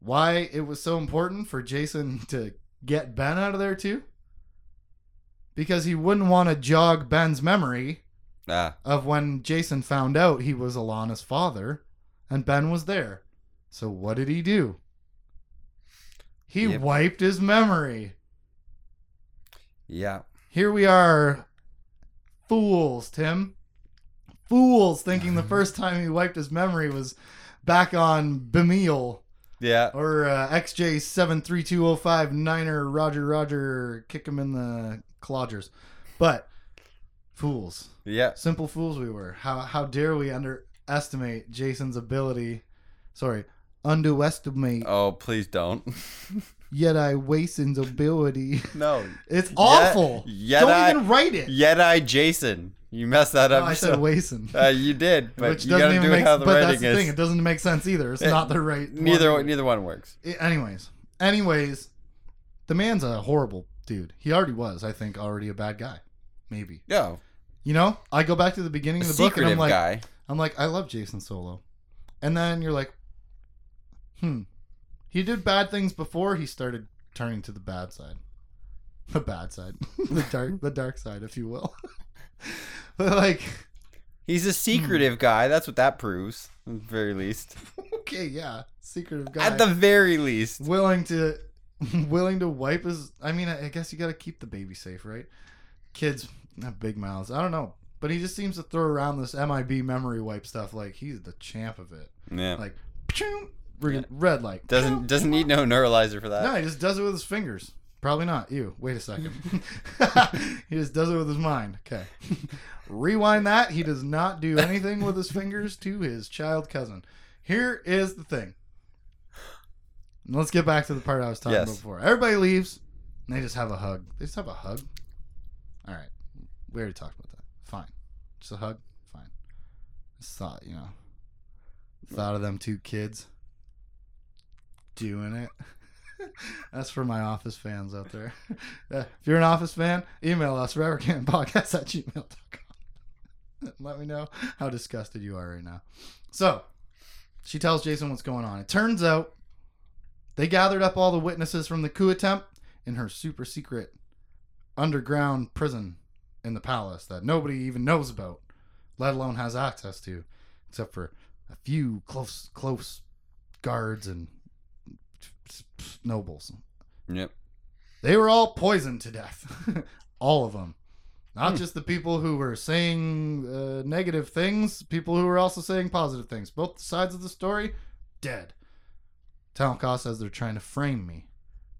S1: Why it was so important for Jacen to get Ben out of there too? Because he wouldn't want to jog Ben's memory
S2: Ah.
S1: of when Jacen found out he was Allana's father and Ben was there. So what did he do? He
S2: Yep.
S1: wiped his memory.
S2: Yeah.
S1: Here we are, fools, Tim. fools thinking the first time he wiped his memory was back on Bemil
S2: Yeah.
S1: or uh, XJ73205 Niner Roger Roger kick him in the clodgers. But fools.
S2: Yeah.
S1: Simple fools we were. How how dare we underestimate Jacen's ability? Sorry, underestimate
S2: Oh, please don't.
S1: yet I Wason's ability.
S2: no.
S1: It's awful.
S2: Yet
S1: Don't
S2: I-
S1: even write it.
S2: Yet I, Jacen. You messed that
S1: No,
S2: up.
S1: I said. Wason.
S2: Uh, you did, but
S1: Which
S2: you
S1: doesn't
S2: gotta
S1: even
S2: do it
S1: make
S2: how the
S1: But
S2: writing
S1: that's the
S2: is.
S1: thing. It doesn't make sense either. It's
S2: Eh,
S1: not the right.
S2: neither
S1: one.
S2: neither one works.
S1: I- anyways, anyways, the man's a horrible dude. He already was, I think, already a bad guy. Maybe.
S2: Yeah.
S1: You know, I go back to the beginning of the book and I'm like,
S2: guy.
S1: I'm like, I love Jacen Solo, and then you're like, hmm, he did bad things before he started turning to the bad side, the bad side, the dark, the dark side, if you will. but like,
S2: He's a secretive guy. That's what that proves, at the very least.
S1: okay, yeah, secretive guy.
S2: At the very least.
S1: willing to willing to wipe his i mean i guess you got to keep the baby safe right kids have big mouths i don't know. But he just seems to throw around this mib memory wipe stuff like he's the champ of it.
S2: Yeah.
S1: like red,
S2: Yeah.
S1: red light.
S2: Doesn't doesn't need no neuralizer for that.
S1: no he just does it with his fingers. Probably not. You wait a second. He just does it with his mind. Okay. Rewind that. He does not do anything with his fingers to his child cousin. Here is the thing. Let's get back to the part I was talking
S2: Yes.
S1: about before. Everybody leaves, and they just have a hug. They just have a hug. All right, we already talked about that. Fine, just a hug. Fine. Just thought, you know, thought of them two kids doing it. That's for my Office fans out there. Uh, if you're an Office fan, email us forevercanpodcast at gmail.com. Let me know how disgusted you are right now. So, she tells Jacen what's going on. It turns out they gathered up all the witnesses from the coup attempt in her super secret underground prison in the palace that nobody even knows about, let alone has access to, except for a few close close guards and nobles.
S2: Yep.
S1: They were all poisoned to death. all of them. Not just the people who were saying uh, negative things, people who were also saying positive things. Both sides of the story, dead. Talcott says they're trying to frame me.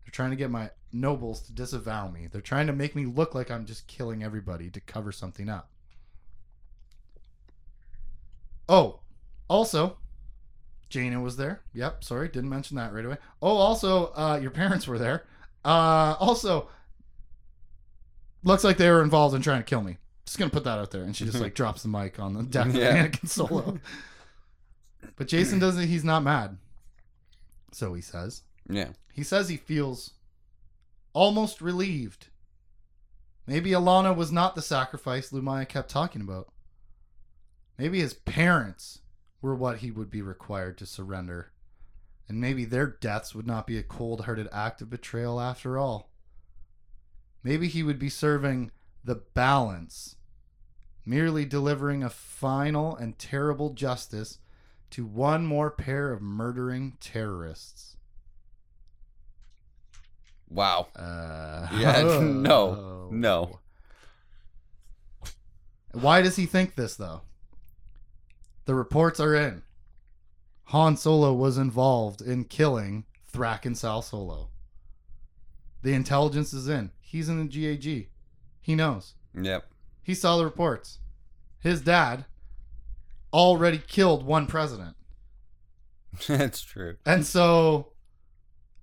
S1: They're trying to get my nobles to disavow me. They're trying to make me look like I'm just killing everybody to cover something up. Oh, also, Jaina was there. Yep, sorry, didn't mention that right away. Oh, also, uh, your parents were there. Uh, also, looks like they were involved in trying to kill me. Just gonna put that out there, and she just like drops the mic on the deck
S2: Yeah.
S1: of Anakin Solo. but Jacen doesn't. He's not mad. So he says.
S2: Yeah.
S1: He says he feels almost relieved. Maybe Allana was not the sacrifice Lumiya kept talking about. Maybe his parents were what he would be required to surrender. And maybe their deaths would not be a cold hearted act of betrayal after all. Maybe he would be serving the balance, merely delivering a final and terrible justice to one more pair of murdering terrorists.
S2: Wow.
S1: Uh,
S2: Yeah, no, no.
S1: Why does he think this, though? The reports are in. Han Solo was involved in killing Thrackan Sal-Solo. The intelligence is in. He's in the GAG. He knows.
S2: Yep.
S1: He saw the reports. His dad already killed one president.
S2: That's true.
S1: And so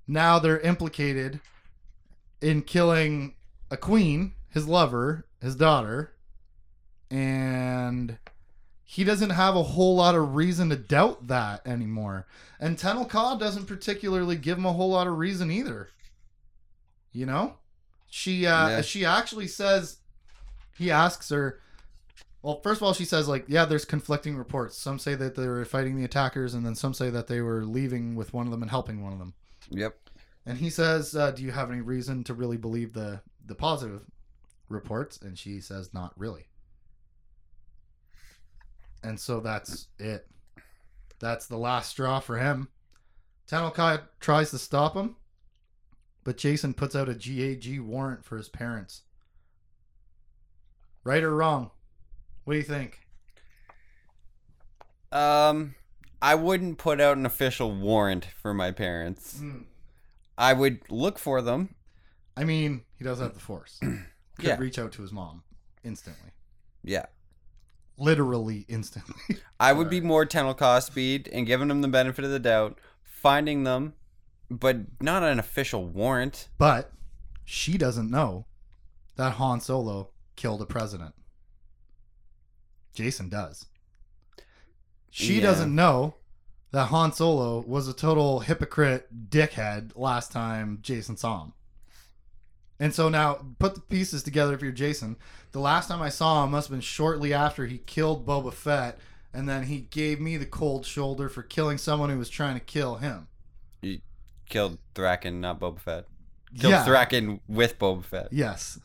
S1: now they're implicated in killing a queen, his lover, his daughter, and he doesn't have a whole lot of reason to doubt that anymore. And Tenel Ka doesn't particularly give him a whole lot of reason either. You know? She uh
S2: Yeah.
S1: she actually says he asks her well, first of all, she says like, yeah, there's conflicting reports. Some say that they were fighting the attackers, and then some say that they were leaving with one of them and helping one of them.
S2: Yep.
S1: And he says, uh, "Do you have any reason to really believe the the positive reports?" And she says, "Not really." And so that's it. That's the last straw for him. Tenel Ka tries to stop him, but Jacen puts out a GAG warrant for his parents. Right or wrong? What do you think?
S2: Um, I wouldn't put out an official warrant for my parents.
S1: Hmm.
S2: I would look for them.
S1: I mean, he does have the force. Could
S2: Yeah.
S1: reach out to his mom instantly.
S2: Yeah.
S1: Literally instantly.
S2: I would be more tunnel cost speed and giving him the benefit of the doubt, finding them, but not an official warrant.
S1: but she doesn't know that Han Solo killed a president. Jacen does. She
S2: Yeah.
S1: doesn't know that Han Solo was a total hypocrite dickhead last time Jacen saw him. And so now put the pieces together if you're Jacen. The last time I saw him must have been shortly after he killed Boba Fett, and then he gave me the cold shoulder for killing someone who was trying to kill him.
S2: He killed Thrackan, not Boba Fett. Killed
S1: Yeah.
S2: Thrackan with Boba Fett.
S1: Yes.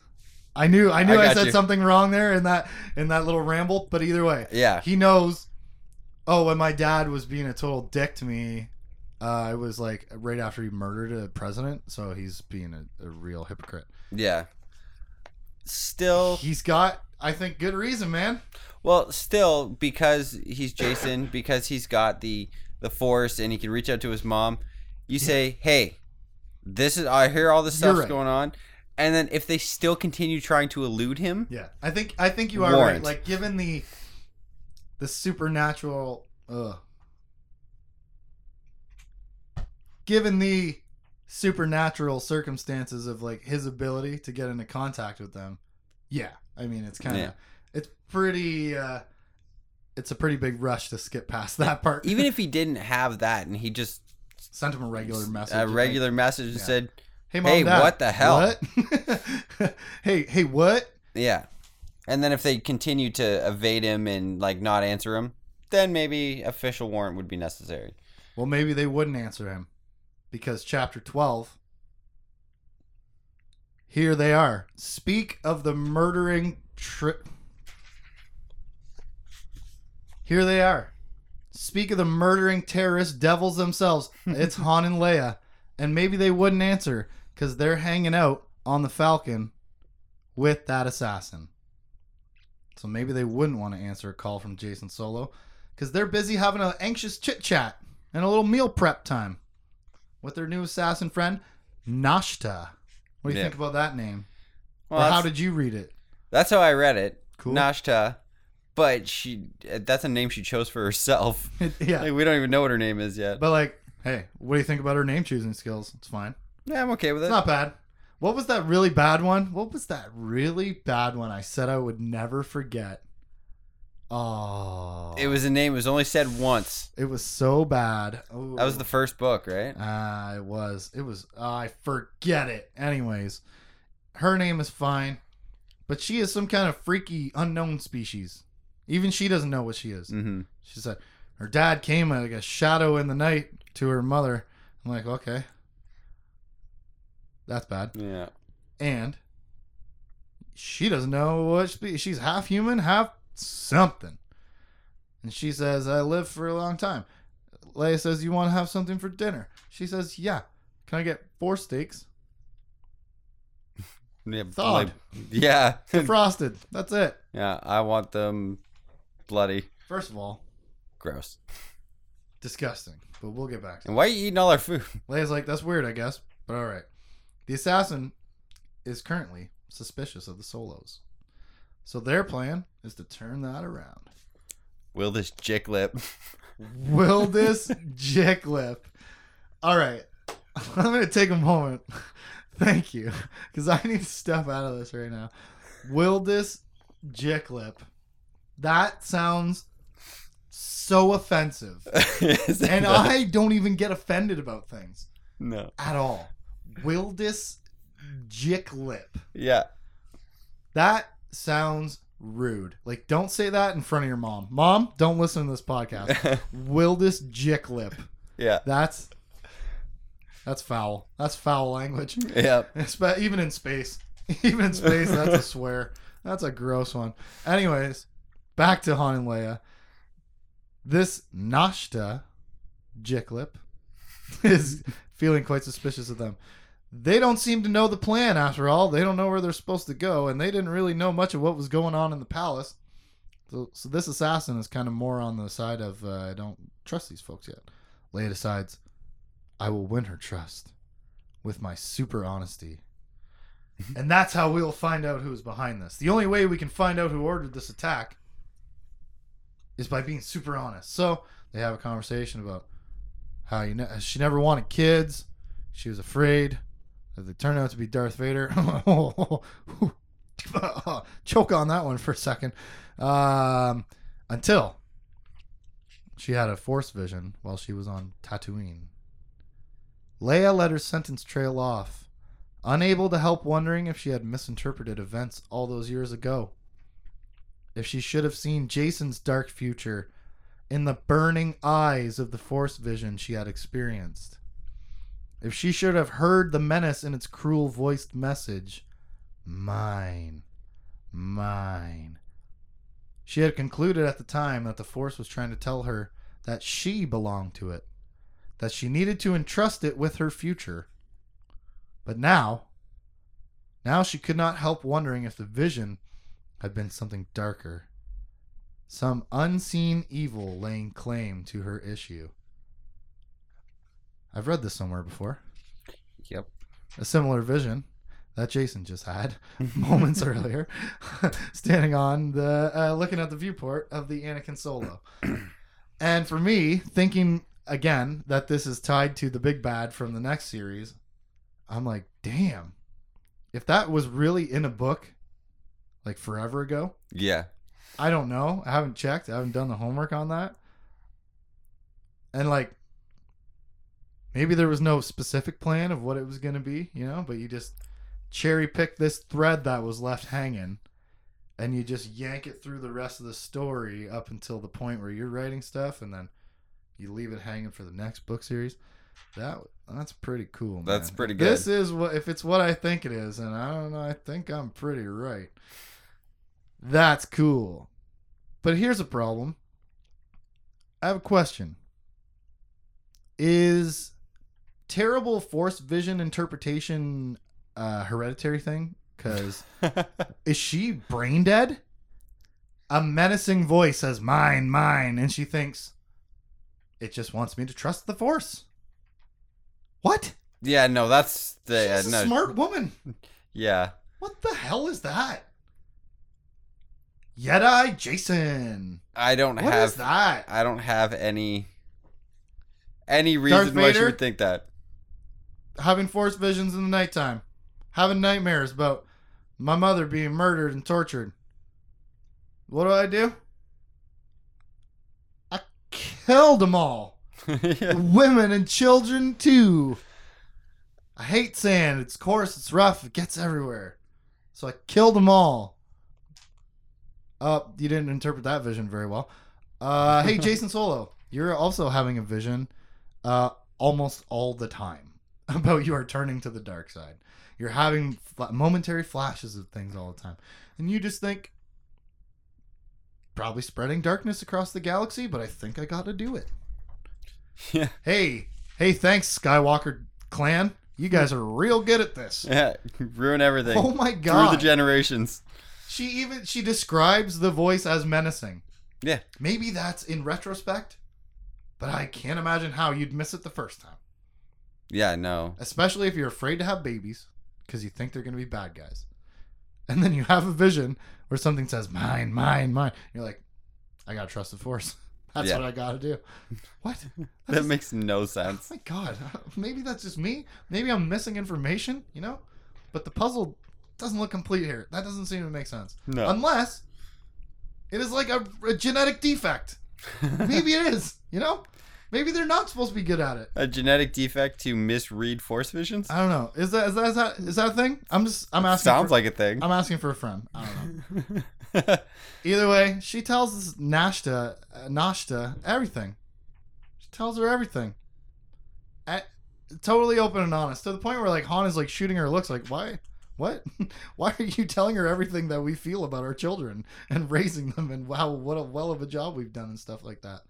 S1: I knew I knew
S2: I
S1: I, said
S2: you.
S1: something wrong there in that in that little ramble, but either way,
S2: Yeah.
S1: he knows oh, when my dad was being a total dick to me, uh, it was like right after he murdered a president, so he's being a, a real hypocrite.
S2: Yeah. Still,
S1: He's got I think good reason, man.
S2: well, still because he's Jacen, because he's got the the force and he can reach out to his mom. You say, "Hey, this is I hear all this
S1: You're
S2: stuff's
S1: right.
S2: going on." And then if they still continue trying to elude him,
S1: Yeah. I think I think you are right.
S2: Warrant.
S1: Like given the the supernatural uh given the supernatural circumstances of like his ability to get into contact with them. Yeah. I mean, it's kind of
S2: Yeah.
S1: it's pretty uh it's a pretty big rush to skip past that part.
S2: even if he didn't have that and he just
S1: sent him a regular message.
S2: a
S1: like,
S2: regular message
S1: Yeah.
S2: said,
S1: hey, mom,
S2: hey,
S1: Dad,
S2: what the hell?
S1: What? hey, hey, what?
S2: Yeah. And then if they continue to evade him and like not answer him, then maybe official warrant would be necessary.
S1: Well, maybe they wouldn't answer him because chapter 12 here they are. Speak of the murdering tri- Here they are. Speak of the murdering terrorist devils themselves. It's Han and Leia. And maybe they wouldn't answer cuz they're hanging out on the Falcon with that assassin. So maybe they wouldn't want to answer a call from Jacen Solo cuz they're busy having an anxious chit-chat and a little meal prep time with their new assassin friend, Nashtah. What do you
S2: Yeah.
S1: think about that name?
S2: Well,
S1: or how did you read it?
S2: that's how I read it.
S1: Cool.
S2: Nashtah. But she that's a name she chose for herself.
S1: yeah.
S2: Like, we don't even know what her name is yet.
S1: But like, hey, what do you think about her name choosing skills? It's fine.
S2: yeah, I'm okay with it.
S1: It's not bad. What was that really bad one? What was that really bad one I said I would never forget? Oh.
S2: it was a name. It was only said once.
S1: it was so bad. Ooh.
S2: That was the first book, right?
S1: Ah, it was. It was. I forget it. Anyways, her name is fine, but she is some kind of freaky unknown species. Even she doesn't know what she is.
S2: Mm-hmm.
S1: She said her dad came like a shadow in the night to her mother. I'm like, okay, that's bad.
S2: Yeah.
S1: And she doesn't know what spe- she's half human, half something. And she says, I lived for a long time. Leia says, You want to have something for dinner? She says, Yeah. Can I get four steaks?
S2: Yeah.
S1: Thawed.
S2: like- yeah.
S1: Frosted. That's it.
S2: yeah. I want them bloody.
S1: First of all,
S2: Gross.
S1: disgusting. But we'll get back to
S2: And why are you eating all our food?
S1: Leia's like, That's weird, I guess. But all right. The assassin is currently suspicious of the solos. So their plan is to turn that around.
S2: Will this jick lip?
S1: Wildis Jicklip. All right. I'm going to take a moment. Thank you. Because I need to step out of this right now. Wildis Jicklip. That sounds so offensive. And
S2: not?
S1: I don't even get offended about things
S2: no.
S1: at all. Wildis Jicklip.
S2: Yeah.
S1: That sounds rude. Like, don't say that in front of your mom. Mom, don't listen to this podcast. Wildis Jicklip.
S2: yeah.
S1: That's that's foul. That's foul language.
S2: Yeah.
S1: Even in space, even in space, that's a swear. That's a gross one. Anyways, back to Han and Leia. This Nashtah Jicklip is feeling quite suspicious of them. They don't seem to know the plan after all. They don't know where they're supposed to go, and they didn't really know much of what was going on in the palace. So, so this assassin is kind of more on the side of uh, I don't trust these folks yet. Leia decides I will win her trust with my super honesty. and that's how we'll find out who's behind this. The only way we can find out who ordered this attack is by being super honest. So they have a conversation about how you know she never wanted kids. She was afraid they turned out to be Darth Vader. Choke on that one for a second. Um, until she had a force vision while she was on Tatooine. Leia let her sentence trail off, unable to help wondering if she had misinterpreted events all those years ago. If she should have seen Jacen's dark future in the burning eyes of the force vision she had experienced. If she should have heard the menace in its cruel voiced message, mine, mine. She had concluded at the time that the Force was trying to tell her that she belonged to it, that she needed to entrust it with her future. But now, now she could not help wondering if the vision had been something darker, some unseen evil laying claim to her issue. I've read this somewhere before.
S2: Yep.
S1: A similar vision that Jacen just had moments earlier, standing on the uh, looking at the viewport of the Anakin Solo. and for me, thinking again that this is tied to the big bad from the next series, I'm like, damn, if that was really in a book, like forever ago,
S2: Yeah.
S1: I don't know. I haven't checked. I haven't done the homework on that. And like maybe there was no specific plan of what it was going to be, you know, but you just cherry pick this thread that was left hanging and you just yank it through the rest of the story up until the point where you're writing stuff and then you leave it hanging for the next book series. That that's pretty cool. Man.
S2: That's pretty good.
S1: This is what if it's what I think it is, and I don't know. I think I'm pretty right. That's cool. But here's a problem. I have a question. Is terrible force vision interpretation a hereditary thing? Because is she brain dead? A menacing voice says, Mine, mine. And she thinks, It just wants me to trust the force. What?
S2: yeah, no, that's the
S1: She's uh, a
S2: no.
S1: smart woman.
S2: Yeah.
S1: What the hell is that? Jedi Jacen.
S2: I don't
S1: What is
S2: have
S1: that?
S2: I don't have any any reason why she would think that.
S1: Having force visions in the nighttime. Having nightmares about my mother being murdered and tortured. What do I do? I killed them all.
S2: yeah.
S1: Women and children too. I hate sand. It's coarse, it's rough, it gets everywhere. So I killed them all. Uh, you didn't interpret that vision very well. Uh, hey, Jacen Solo, you're also having a vision, uh, almost all the time about you are turning to the dark side. You're having fla- momentary flashes of things all the time, and you just think, probably spreading darkness across the galaxy. But I think I got to do it
S2: yeah.
S1: hey, hey, thanks, Skywalker clan. You guys are real good at this.
S2: Yeah. Ruin everything.
S1: Oh my god.
S2: Through the generations.
S1: she even she describes the voice as menacing.
S2: Yeah.
S1: Maybe that's in retrospect, but I can't imagine how you'd miss it the first time.
S2: Yeah, no.
S1: Especially if you're afraid to have babies because you think they're going to be bad guys. And then you have a vision where something says mine, mine, mine. You're like, I got to trust the force. That's
S2: Yeah.
S1: what I got to do. What?
S2: That makes no
S1: Oh
S2: sense.
S1: my god, maybe that's just me. Maybe I'm missing information, you know? But the puzzle doesn't look complete here. That doesn't seem to make sense.
S2: No.
S1: Unless it is like a, a genetic defect. Maybe it is, you know? Maybe they're not supposed to be good at it.
S2: a genetic defect to misread force visions?
S1: I don't know. Is that is that is that, is that a thing? I'm just I'm asking.
S2: Sounds
S1: for,
S2: like a thing.
S1: I'm asking for a friend. I don't know. Either way, she tells Nashtah, uh, Nashtah everything. She tells her everything. At, totally open and honest to the point where like Han is like shooting her looks like why, what, why are you telling her everything that we feel about our children and raising them and wow what a well of a job we've done and stuff like that.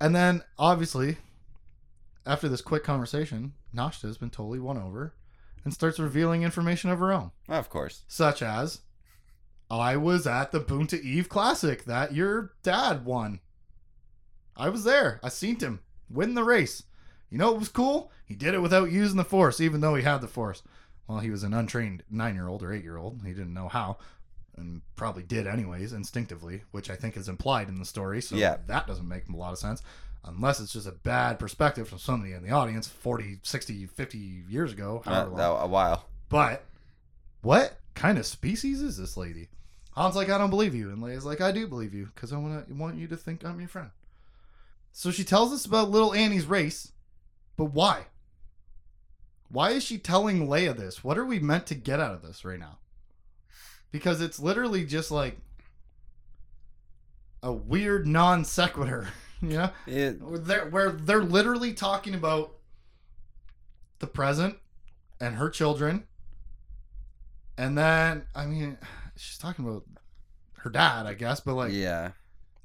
S1: And then obviously, after this quick conversation, Nashtah has been totally won over and starts revealing information of her own
S2: of course.
S1: such as I was at the Boonta Eve Classic that your dad won. I was there. I seen him win the race. You know what was cool? He did it without using the force, even though he had the force. Well, he was an untrained nine year old or eight year old. He didn't know how, and probably did anyways, instinctively, which I think is implied in the story. So
S2: Yeah.
S1: that doesn't make a lot of sense. Unless it's just a bad perspective from somebody in the audience 40, 60, 50 years ago.
S2: Uh, a while.
S1: But what kind of species is this lady? Han's like, I don't believe you, and Leia's like, I do believe you because I want to want you to think I'm your friend. So she tells us about little Annie's race, but why? Why is she telling Leia this? What are we meant to get out of this right now? Because it's literally just like a weird non sequitur, you know?
S2: It,
S1: where they're, where they're literally talking about the present and her children and then i mean she's talking about her dad i guess but like
S2: yeah.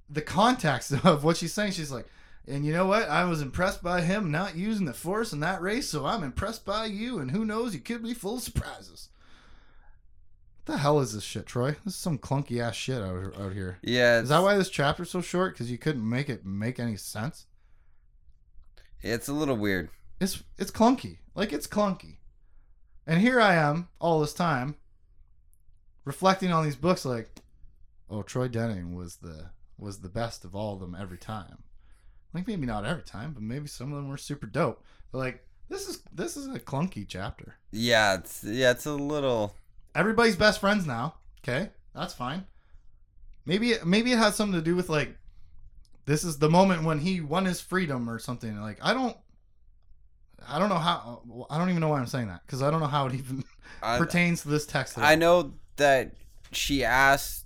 S1: the context of what she's saying she's like and you know what i was impressed by him not using the force in that race so i'm impressed by you and who knows you could be full of surprises what the hell is this shit troy this is some clunky ass shit out, out here
S2: Yeah.
S1: is that why this chapter's so short because you couldn't make it make any sense
S2: It's a little weird.
S1: It's it's clunky. Like it's clunky. And here I am all this time reflecting on these books like oh Troy Denning was the was the best of all of them every time. Like maybe not every time, but maybe some of them were super dope. But like this is this is a clunky chapter.
S2: Yeah. It's yeah. It's a little.
S1: Everybody's best friends now. Okay? That's fine. Maybe maybe it has something to do with like this is the moment when he won his freedom or something. Like I don't I don't know how I don't even know why I'm saying that because I don't know how it even
S2: I,
S1: pertains to this text.
S2: I know that she asked,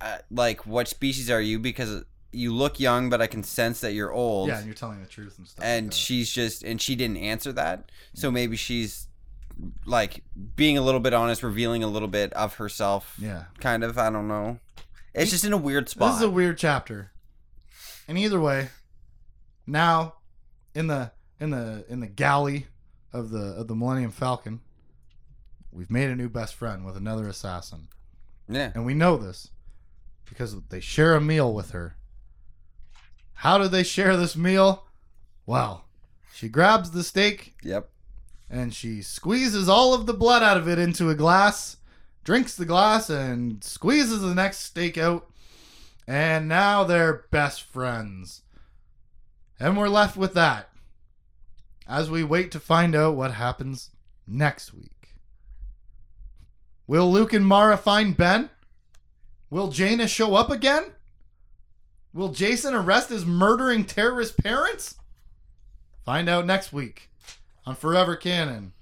S2: uh, like, what species are you? Because you look young, but I can sense that you're old.
S1: Yeah, and you're telling the truth and stuff. like
S2: and
S1: that.
S2: she's just and she didn't answer that so maybe she's like being a little bit honest revealing a little bit of herself
S1: yeah,
S2: kind of i don't know it's just in a weird spot
S1: this is a weird chapter. And either way, now in the in the in the galley of the of the Millennium Falcon, we've made a new best friend with another assassin.
S2: yeah
S1: And we know this because they share a meal with her. How do they share this meal? Well, she grabs the steak
S2: yep
S1: and she squeezes all of the blood out of it into a glass, drinks the glass, and squeezes the next steak out. And now they're best friends. And we're left with that as we wait to find out what happens next week. Will Luke and Mara find Ben? Will Jaina show up again? Will Jacen arrest his murdering terrorist parents? Find out next week on Forever Canon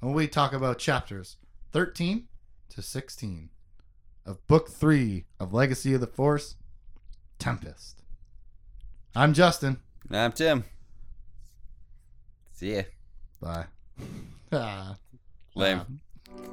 S1: when we talk about chapters 13 to 16 of Book 3 of Legacy of the Force Tempest. I'm Justin.
S2: i'm tim see ya
S1: Bye. Ah.
S2: lame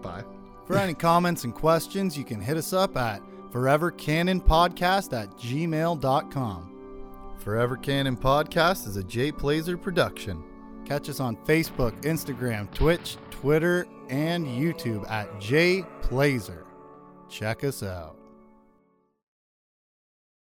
S1: Bye. For any comments and questions, you can hit us up at forevercanonpodcast at gmail.com. Forever Canon Podcast is a Jay Plazer production. Catch us on Facebook, Instagram, Twitch, Twitter, and YouTube at Jay Plazer. Check us out.